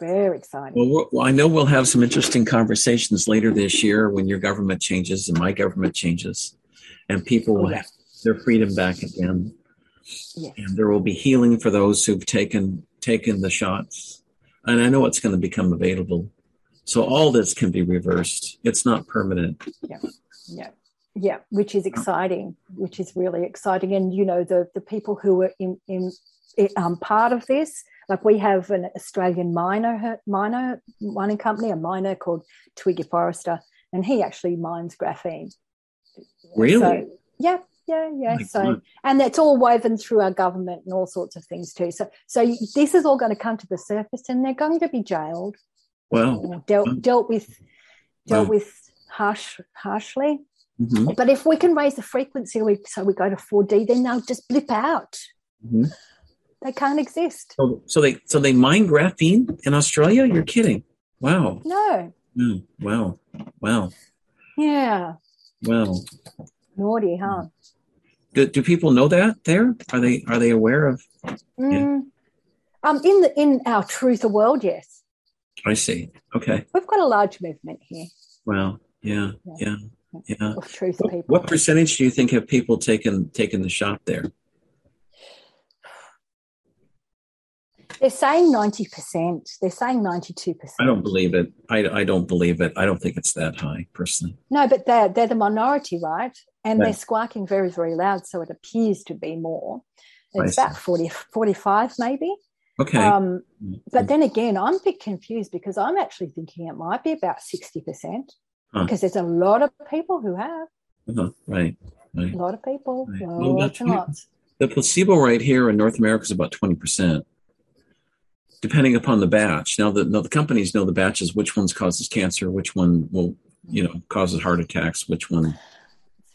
Very exciting. Well, well, I know we'll have some interesting conversations later this year when your government changes and my government changes, and people will oh, have their freedom back again. Yes. And there will be healing for those who've taken taken the shots. And I know it's going to become available. So all this can be reversed. It's not permanent. Yeah. Yeah. Yeah, which is exciting, which is really exciting. And you know, the the people who are in in um, part of this like we have an Australian miner, miner mining company, a miner called Twiggy Forrester, and he actually mines graphene. Really? So, yeah, yeah, yeah. Oh so, God. and that's all woven through our government and all sorts of things too. So, so this is all going to come to the surface, and they're going to be jailed. Well, dealt dealt with dealt with harsh harshly. Mm-hmm. But if we can raise the frequency, so we go to 4D, then they'll just blip out. Mm-hmm. They can't exist. So, so they so they mine graphene in Australia? You're kidding? Wow. No. Mm, wow. Wow. Yeah. Wow. Naughty, huh? Do, do people know that there? Are they are they aware of? Mm, um, in the in our truther world, yes. I see. Okay. We've got a large movement here. Well, yeah, yeah, yeah. Of truth What, people. what percentage do you think have people taken taken the shot there? They're saying ninety percent. They're saying ninety-two percent. I don't believe it. I, I don't believe it. I don't think it's that high, personally. No, but they're they're the minority, right? And Right. they're squawking very, very loud, so it appears to be more. It's about 40, 45 maybe. Okay. Um, but then again, I'm a bit confused because I'm actually thinking it might be about 60% Huh. because there's a lot of people who have, uh-huh, Right. Right. a lot of people, Right. Well, lots and lots. The placebo rate here in North America is about 20%, depending upon the batch. Now, the, now the companies know the batches, which ones causes cancer, which one will, you know, causes heart attacks, which one.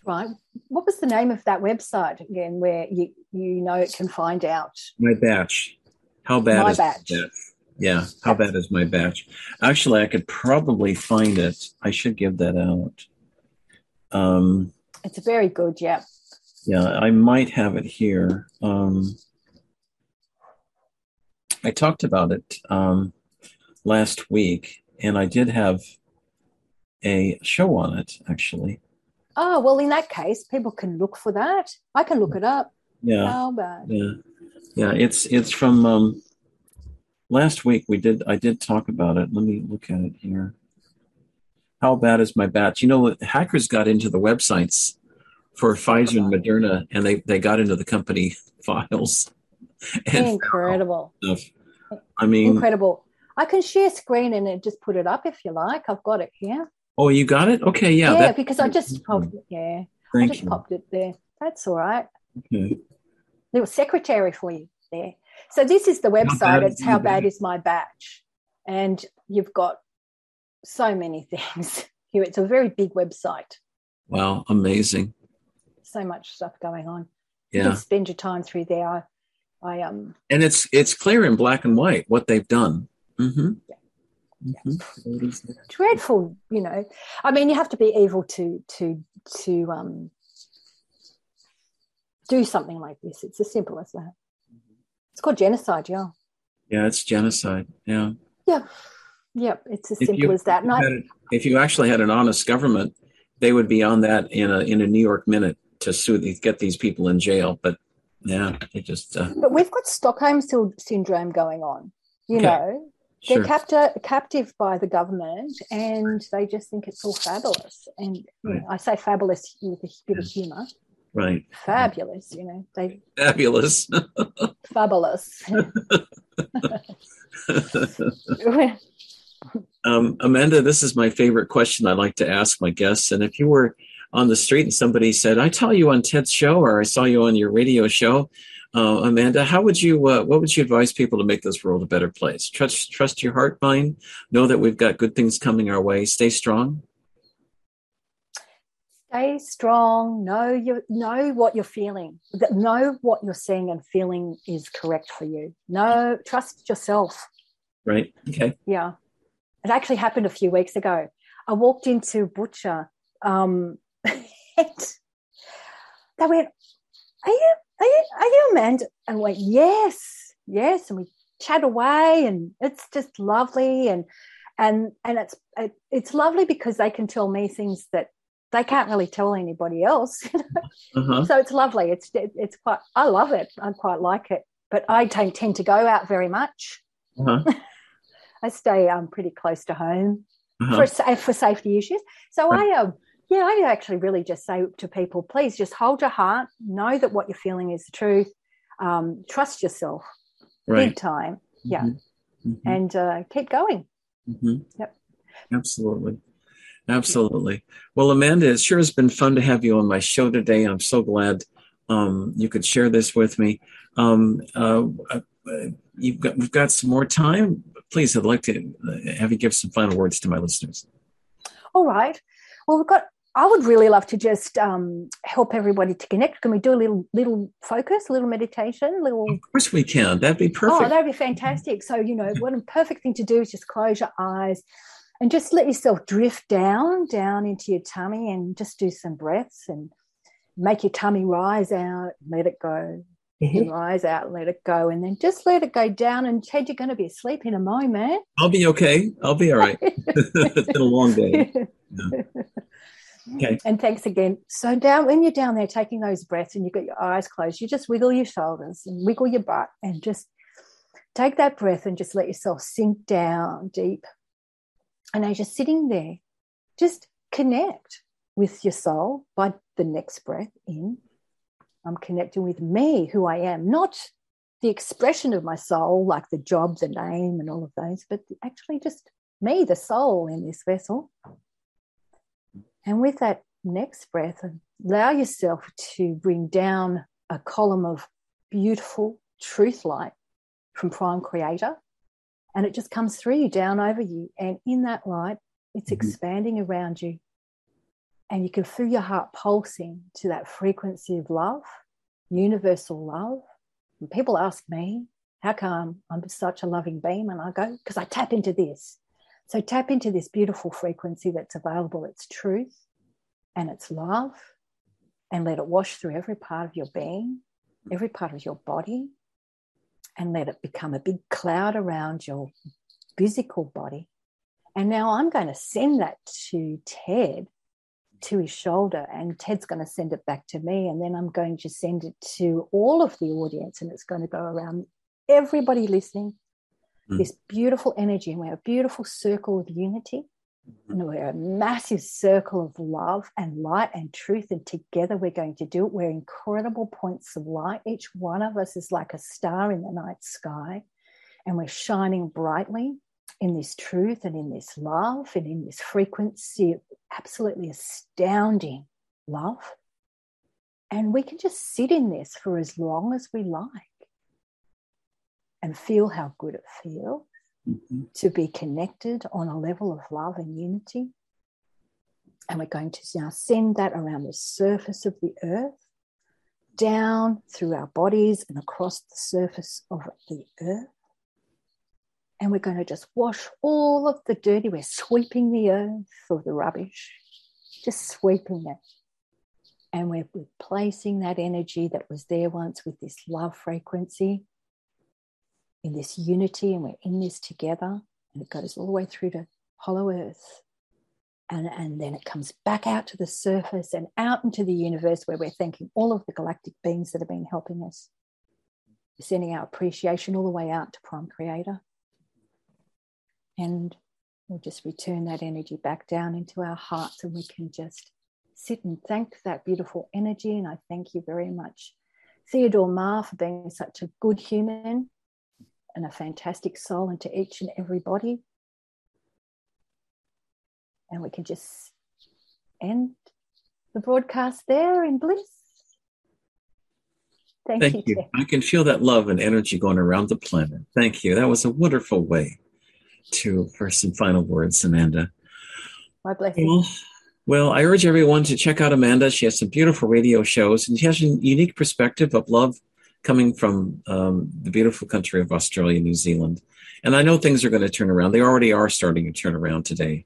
Right. What was the name of that website again where you, you know it can find out? My batch. How bad My is batch. that? Yeah. How That's- bad is my batch? Actually, I could probably find it. I should give that out. Um, It's very good, yeah. Yeah, I might have it here. Um, I talked about it um, last week, and I did have a show on it, actually. Oh, well, in that case, people can look for that. I can look it up. Yeah, How bad? yeah, yeah. It's it's from um, last week. We did I did talk about it. Let me look at it here. How bad is my batch? You know, hackers got into the websites for Pfizer and Moderna, and they they got into the company files. Incredible. I mean, Incredible. I can share screen and just put it up if you like. I've got it here. oh, you got it? Okay, yeah. Yeah, because I just popped it. Yeah, I just you. popped it there. That's all right. Okay. Little secretary for you there. So this is the website. It's how bad is my batch, and you've got so many things here. It's a very big website. Wow, amazing. So much stuff going on. You Yeah, can spend your time through there. I, um and it's it's clear in black and white what they've done. Mm-hmm. Yeah. Mm-hmm. dreadful you know i mean you have to be evil to to to um do something like this it's as simple as that it's called genocide yeah Yeah, it's genocide. Yeah. Yeah. Yep it's as If simple you- as that and I, Had If you actually had an honest government, they would be on that in a in a New York minute to sue these get these people in jail. But yeah, they just uh, but we've got stockholm syndrome going on you Okay. know they're sure. captive captive by the government and they just think it's all fabulous and you know, i say fabulous with a bit of humor right. fabulous you know they Fabulous. fabulous Um, Amanda, this is my favorite question I like to ask my guests. And if you were on the street and somebody said, "I saw you on Ted's show," or "I saw you on your radio show," uh, Amanda, how would you? Uh, what would you advise people to make this world a better place? Trust, trust your heart, mind. Know that we've got good things coming our way. Stay strong. stay strong know you know what you're feeling know what you're seeing and feeling is correct for you no trust yourself Right? Okay. yeah it actually happened a few weeks ago i walked into butcher um they went are you are you are you amanda and I went yes yes and we chat away and it's just lovely and and and it's it, it's lovely because they can tell me things that they can't really tell anybody else Uh huh. so it's lovely it's it's quite i love it i quite like it but i don't tend to go out very much Uh huh. i stay um pretty close to home Uh-huh. for for safety issues so Right. i um yeah i actually really just say to people please just hold your heart know that what you're feeling is the truth um trust yourself Right. big time yeah. Mhm. Mhm. and uh, keep going Mhm. Yep. Absolutely. Absolutely. Well, Amanda, it sure has been fun to have you on my show today. I'm so glad um, you could share this with me. Um, uh, uh, you've got, we've got some more time. Please, I'd like to uh, have you give some final words to my listeners. all right well we've got i would really love to just um, help everybody to connect can we do a little little focus a little meditation a little Of course, we can. That'd be perfect. Oh, that'd be fantastic. So, you know, what a perfect thing to do is just close your eyes and just let yourself drift down, down into your tummy and just do some breaths and make your tummy rise out, let it go. Mm-hmm. Rise out, let it go, and then just let it go down. And Ted, you're going to be asleep in a moment. I'll be okay. I'll be all right. it's been a long day. Yeah. Okay. And thanks again. So down when you're down there taking those breaths and you've got your eyes closed, you just wiggle your shoulders and wiggle your butt and just take that breath and just let yourself sink down deep. And as you're sitting there, just connect with your soul by the next breath in. I'm connecting with me, who I am, not the expression of my soul, like the job, the name, and all of those, but actually just me, the soul in this vessel. And with that next breath, allow yourself to bring down a column of beautiful truth light from Prime Creator. And it just comes through you, down over you. And in that light, it's mm-hmm. expanding around you. And you can feel your heart pulsing to that frequency of love, universal love. And people ask me, how come I'm such a loving being? And I go, because I tap into this. So tap into this beautiful frequency that's available. It's truth and it's love, and let it wash through every part of your being, every part of your body, and let it become a big cloud around your physical body. And now I'm going to send that to Ted to his shoulder, and Ted's going to send it back to me, and then I'm going to send it to all of the audience, and it's going to go around everybody listening mm. this beautiful energy, and we're a beautiful circle of unity. And we're a massive circle of love and light and truth, and together we're going to do it. We're incredible points of light. Each one of us is like a star in the night sky, and we're shining brightly in this truth and in this love and in this frequency of absolutely astounding love. And we can just sit in this for as long as we like and feel how good it feels mm-hmm. to be connected on a level of love and unity. And we're going to now send that around the surface of the earth, down through our bodies and across the surface of the earth. And we're going to just wash all of the dirty, we're sweeping the earth of the rubbish, just sweeping it. And we're replacing that energy that was there once with this love frequency in this unity and we're in this together. And it goes all the way through to hollow earth. And, and then it comes back out to the surface and out into the universe where we're thanking all of the galactic beings that have been helping us. We're sending our appreciation all the way out to Prime Creator. And we'll just return that energy back down into our hearts and we can just sit and thank that beautiful energy. And I thank you very much, Theodore Mahr, for being such a good human and a fantastic soul into each and every body. And we can just end the broadcast there in bliss. Thank, Thank you. you. I can feel that love and energy going around the planet. Thank you. That was a wonderful way to for some final words, Amanda. My blessing. Well, well, I urge everyone to check out Amanda. She has some beautiful radio shows and she has a unique perspective of love coming from um, the beautiful country of Australia, New Zealand. And I know things are going to turn around. They already are starting to turn around today.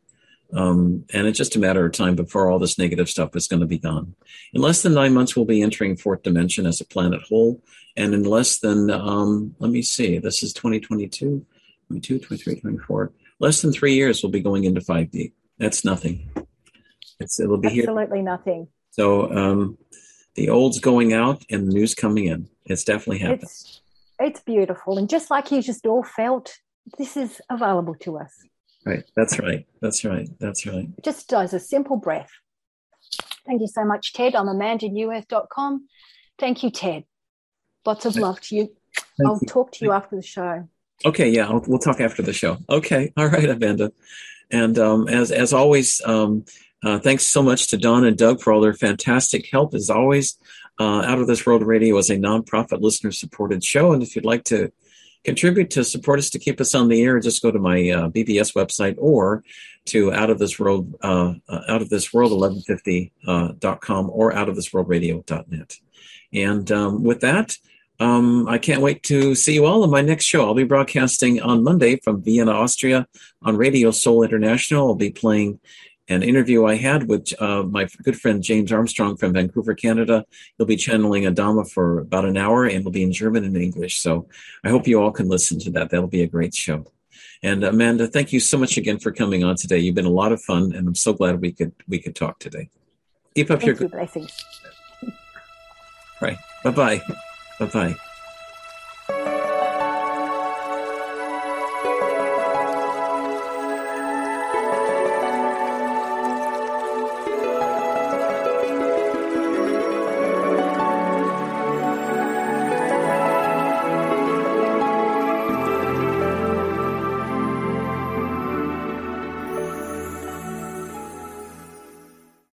Um, and it's just a matter of time before all this negative stuff is going to be gone. In less than nine months, we'll be entering fourth dimension as a planet whole. And in less than, um, let me see, this is 2022, 22, 23, 24. Less than three years, we'll be going into 5D. That's nothing. It's, it'll be Absolutely here. nothing. So um, the old's going out and the new's coming in. It's definitely happened. It's, it's beautiful. And just like you just all felt, this is available to us. Right. That's right. That's right. That's right. Just as a simple breath. Thank you so much, Ted. I'm amandanewearth.com. Thank you, Ted. Lots of love to you. Thank I'll you. talk to you after the show. Okay, yeah, I'll, we'll talk after the show. Okay, all right, Amanda. And um, as as always, um, uh, thanks so much to Don and Doug for all their fantastic help. As always, uh, Out of This World Radio is a nonprofit listener supported show. And if you'd like to contribute to support us to keep us on the air, just go to my uh, BBS website or to Out of This World, uh, uh, Out of This World 1150.com uh, or Out of This World Radio.net. And um, with that, um, I can't wait to see you all in my next show. I'll be broadcasting on Monday from Vienna, Austria on Radio Soul International. I'll be playing an interview I had with uh, my good friend James Armstrong from Vancouver, Canada. He'll be channeling Adama for about an hour and will be in German and English. So I hope you all can listen to that. That'll be a great show. And Amanda, thank you so much again for coming on today. You've been a lot of fun, and I'm so glad we could we could talk today. Keep up Thank your you, blessings. Right. Bye bye. Bye bye.